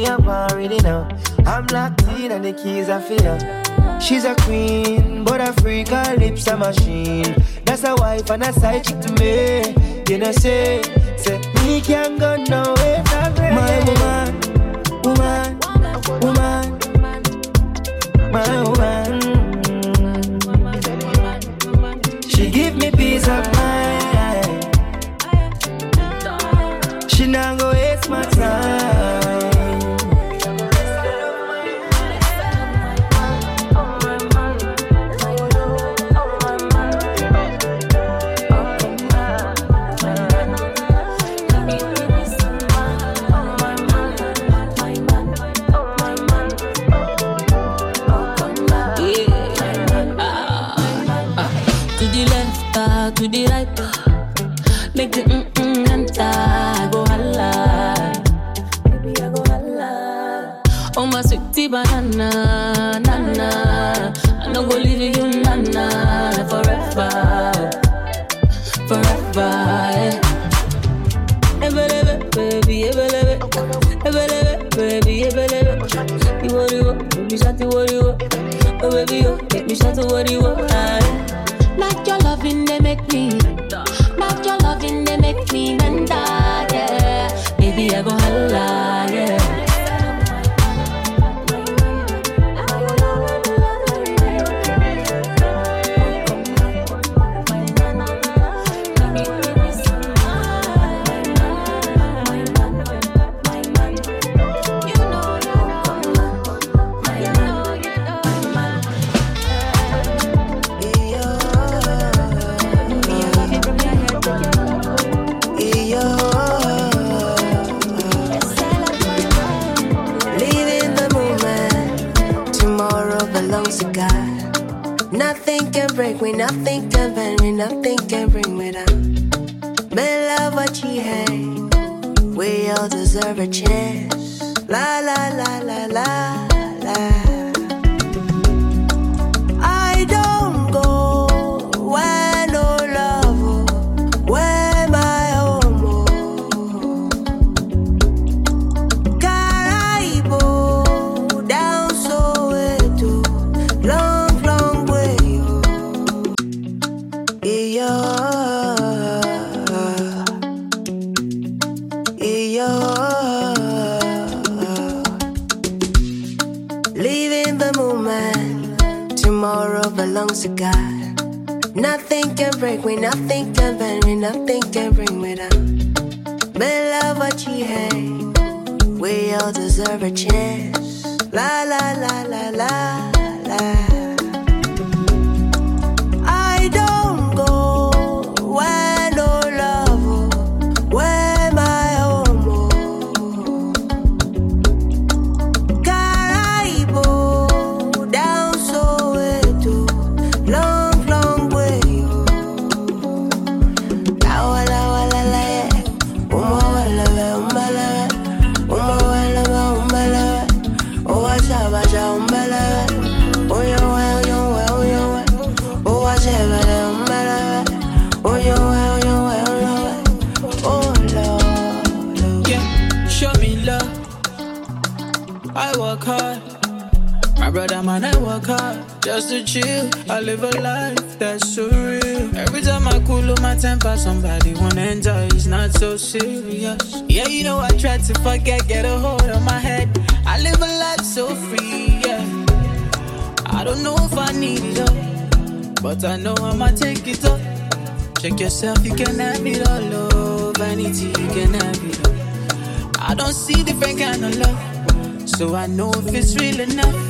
Me up already now. I'm locked in and the keys are for her. She's a queen, but a freak, her lips a machine. That's a wife and a side chick to me. You know say, say me can't go nowhere. My woman, woman, woman, my woman. She give me peace of mind. To the right. Make the mm mm enter, go holla. Baby, I go holla. Oh my sweetie banana, nana. I no go leave you, nana, forever, forever. Yeah. Baby, ebelebe, ebelebe, baby, ebelebe. You you want, baby, shut you you want. Oh baby, you make me shout to what make me. Break me, nothing can bend me, nothing can bring me down. Me love what you hate, we all deserve a chance. La la la la la. Break me, nothing can bend me, nothing can bring me down. Me love what you hate. We all deserve a chance. La la la la la. Just to chill. I live a life that's so real. Every time I cool on my temper, somebody wanna enjoy. It's not so serious. Yeah, you know I try to forget, get a hold on my head. I live a life so free. Yeah, I don't know if I need it all, but I know I'ma take it up. Check yourself, you can have it all. Oh, vanity, you can have it all. I don't see different kind of love, so I know if it's real enough.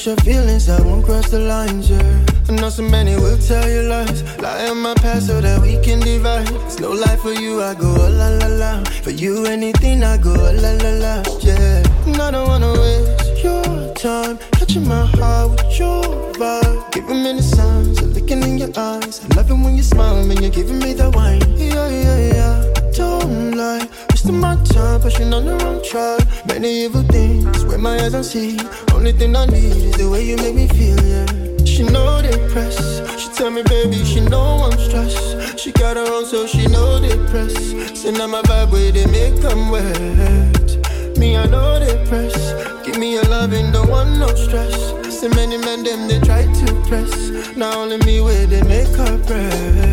Won't your feelings, I won't cross the lines, yeah. I know so many will tell you lies. Lie on my past so that we can divide. It's no life for you, I go oh, la la la. For you, anything I go oh, la la la, yeah. And I don't wanna waste your time. Touching my heart with your vibe. Giving me the signs, looking in your eyes. I love it when you smile when you're giving me the wine. Yeah, yeah, yeah. Don't lie, wasting my time, pushing on the wrong track. Many evil things where my eyes don't see. Only thing I need is the way you make me feel, yeah. She know they press. She tell me, baby, she know I'm stressed. She got her own, so she know they press. Say now my vibe where they make them wet. Me, I know they press. Give me your loving, don't want no stress. So many men, them, they try to press. Now only me where they make her press.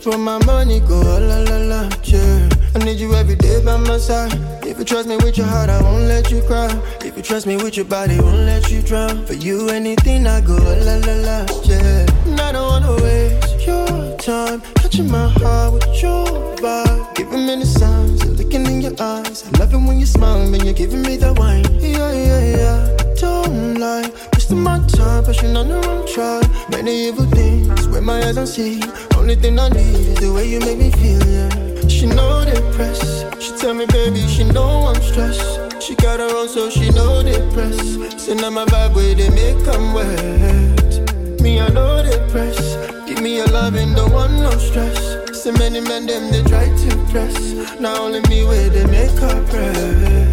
Chop on my money, go, la la la. Yeah, I need you every day by my side. If you trust me with your heart, I won't let you cry. If you trust me with your body, won't let you drown. For you, anything I go, la la la. Yeah, and I don't wanna waste your time. Touching my heart with your vibe. Giving me the signs, looking in your eyes. I love it when you smile, when you're giving me the wine. Yeah, yeah, yeah. Don't lie Wasting my time, pushing on the wrong track. Many evil things where my eyes don't see. Only thing I need is the way you make me feel, yeah. She know the press. She tell me, baby, she know I'm stressed. She got her own, so she know the press. Say now my vibe where they make come wet. Me, I know the press. Give me your loving, don't want no stress. So many men, them, they try to press. Now only me where they make her press.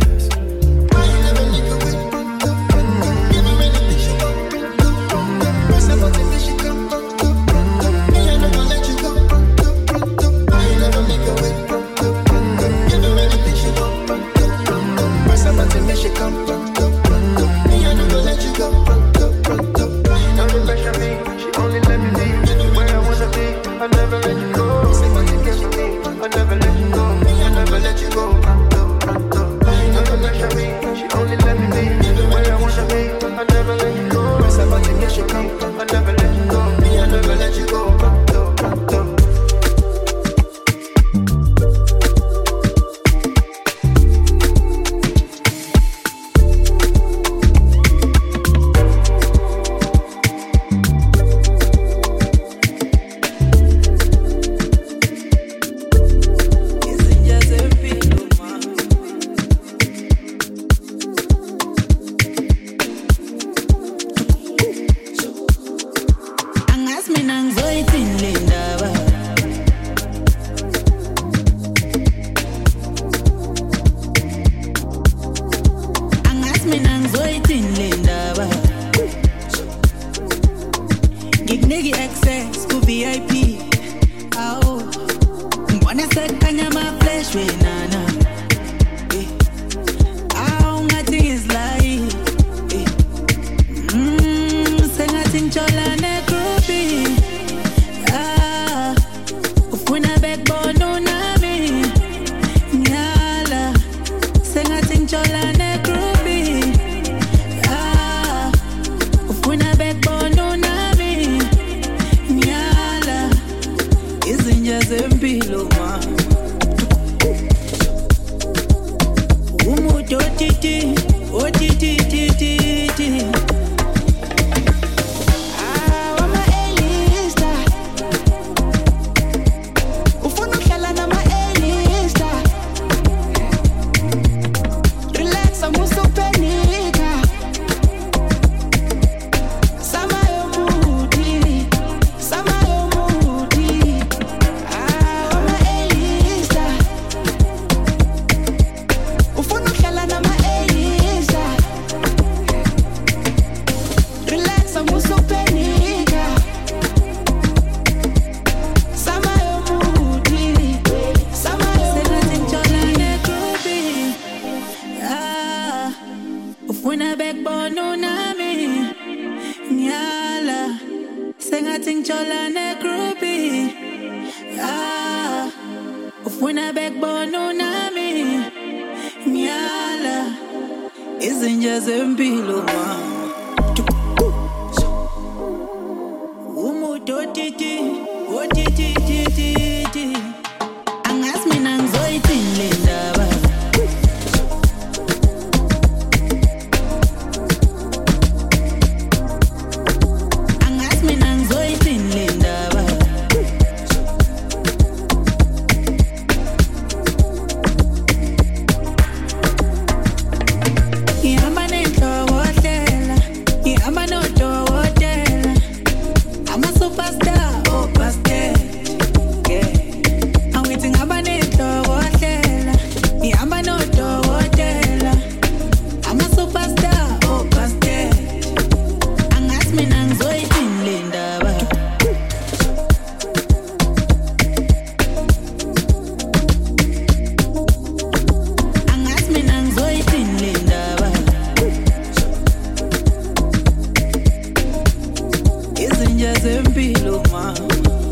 and be look.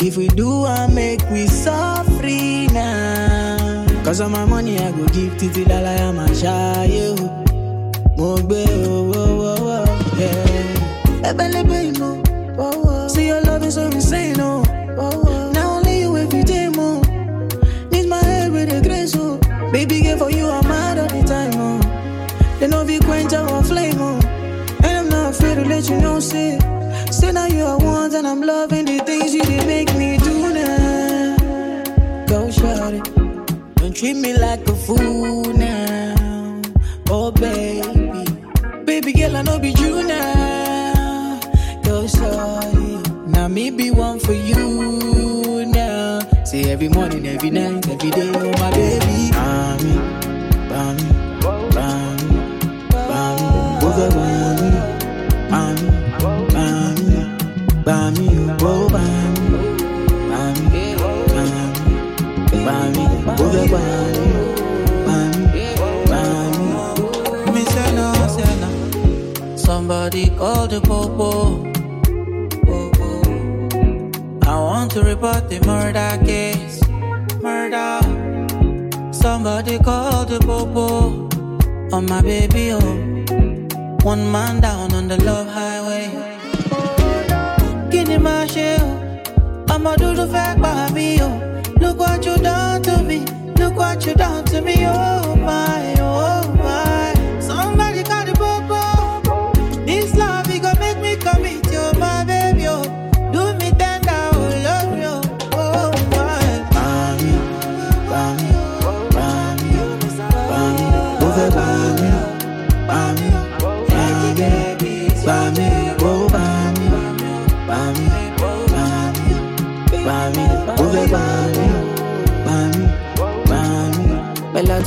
If we do, I make we suffer now. Cause of my money, I go give Titi Lala, I'm a shy. Mo gbe owó wọ́wọ́, yeah. Ebelebe, you know. See your love is so insane, oh. Now only you every day, more. Need my head with a grace, oh. Baby, girl, for you, I'm mad all the time, oh. They know you quench our flame, oh. And I'm not afraid to let you know, say. Say now you are one, and I'm loving the you did make me do now. Go short it. Don't treat me like a fool now. Oh, baby. Baby girl, I know be you now. Go sorry. Now me be one for you now. Say every morning, every night, every day, oh my baby. Bami, Somebody call the popo. I want to report the murder case. Murder. Somebody call the popo. On my baby, oh. One man down on the love highway. Kini ma ṣe o? Ọmọ dúdú fẹ́ pa mí o. Look what you done to me. What you done to me, oh my, oh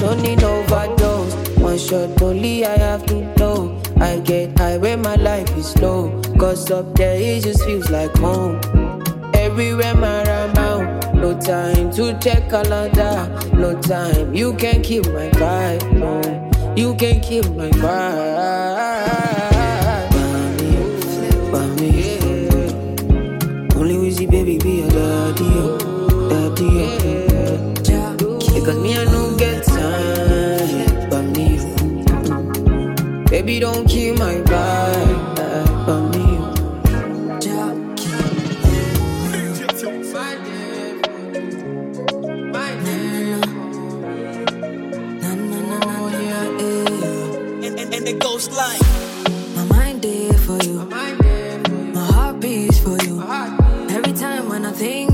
Melatonin overdose. One shot only I have to know. I get high when my life is slow. Cause up there it just feels like home. Everywhere my around. No time to check calendar. No time. You can kill my vibe. No. You can kill my vibe. Bami, bami. Only Wizzy baby be your daddy, oh, daddy, oh. Because me I baby don't kill my vibe, but me. And it goes like My mind there for you. My heart beats for you. Every time when I think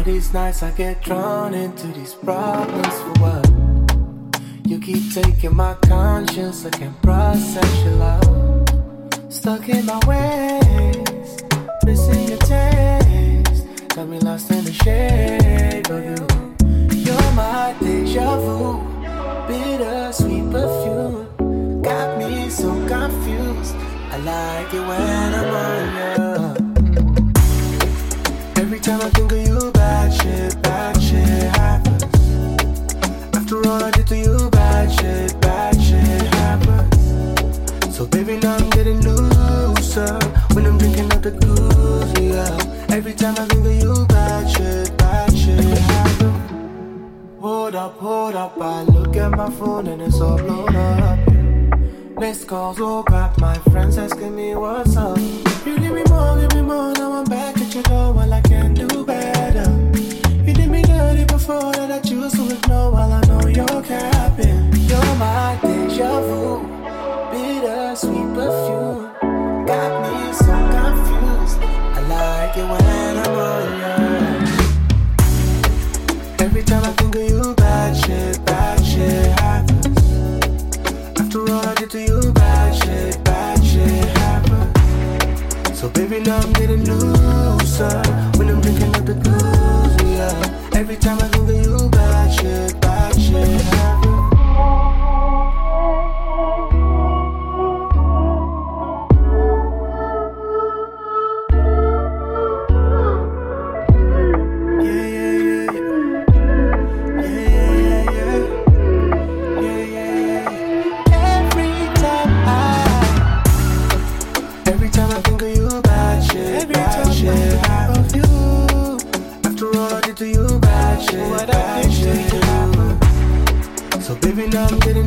All these nights I get drawn into these problems for what? You keep taking my conscience, I can't process your love. Stuck in my ways, missing your taste. Got me lost in the shape of you. You're my deja vu, bittersweet perfume. Got me so confused. I like it when I'm on you. Every time I think of you, bad shit happens. After all I did to you, bad shit, bad shit happens. So baby, now I'm getting looser when I'm drinking up the goose, yeah. Every time I think of you, bad shit, bad shit happens. Hold up, hold up, I look at my phone and it's all blown up. Missed calls, oh crap, my friends asking me what's up. You give me more, give me more, now I'm back at your door while I can do better. Before that I choose to ignore while I know you're capping. You're my deja vu, bittersweet perfume. Got me so confused. I like it when I'm on you. Every time I think of you, bad shit, bad shit happens. After all I did to you, bad shit, bad shit happens. So baby, now I'm getting looser when I'm drinking up the yeah. Every time I of you, bad shit, bad shit I'm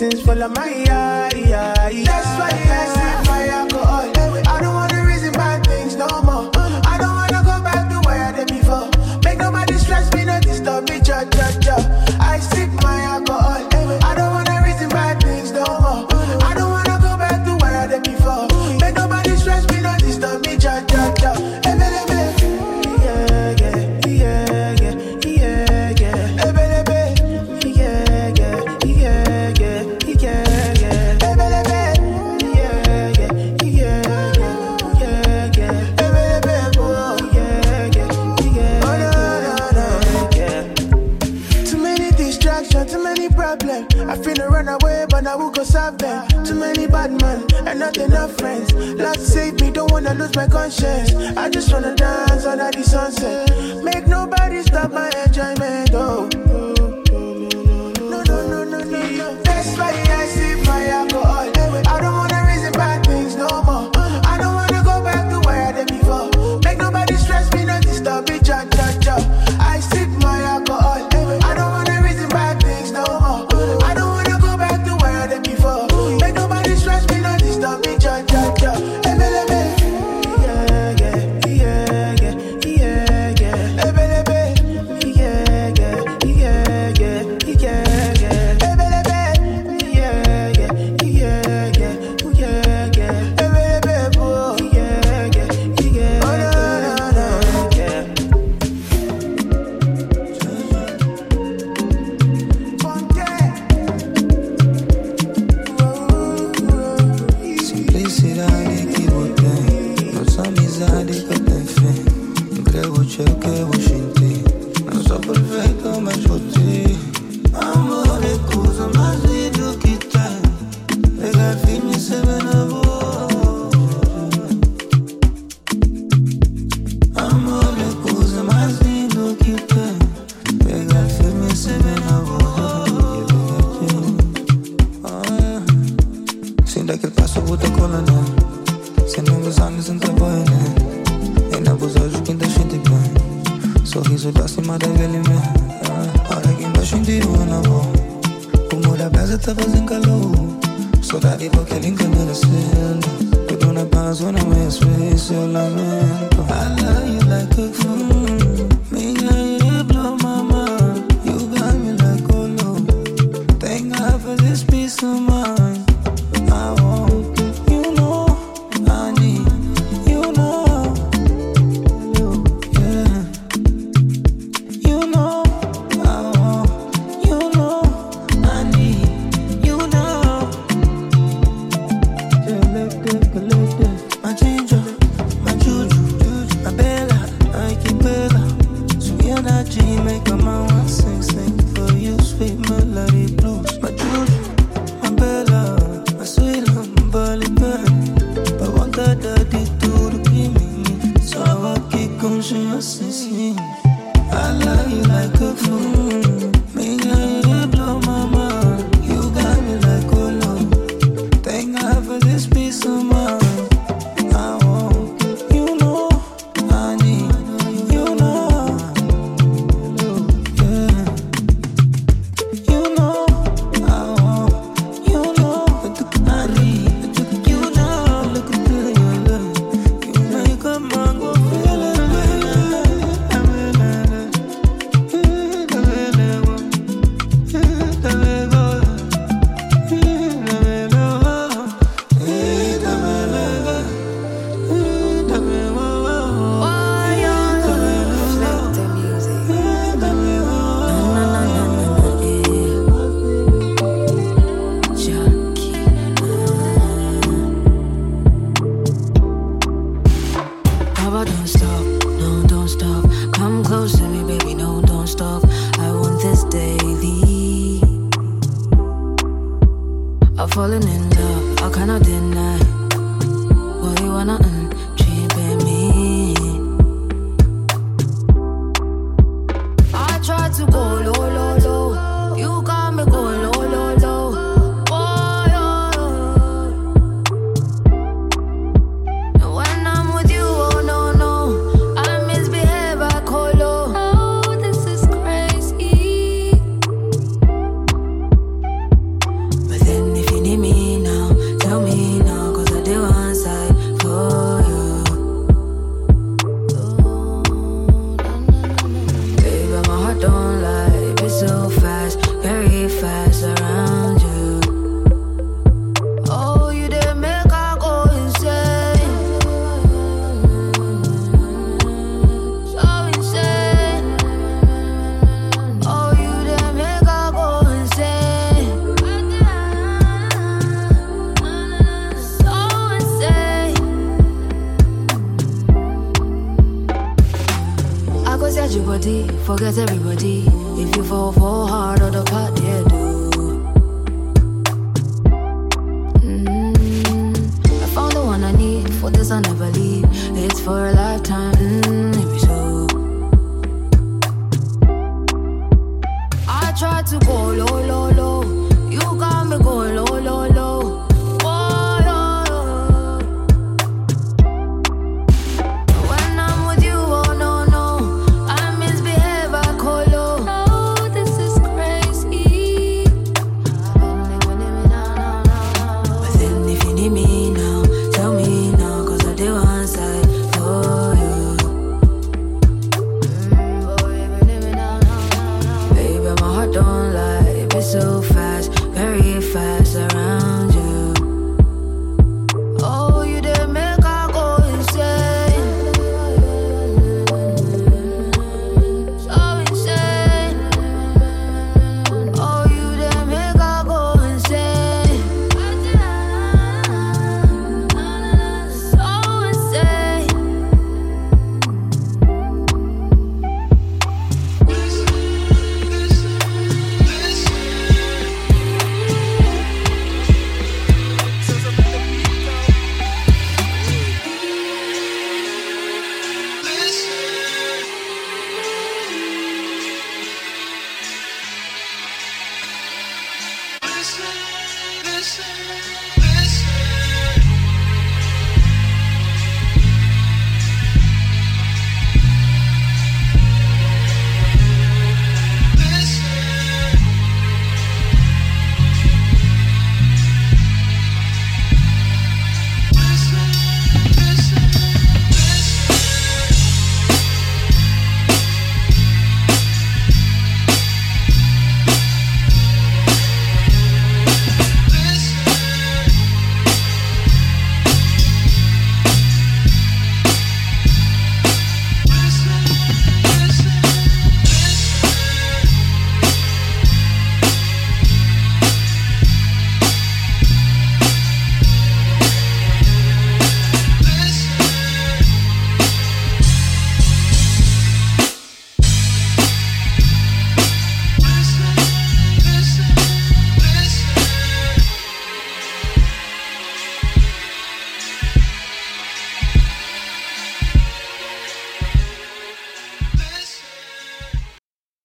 Blessings on my yard,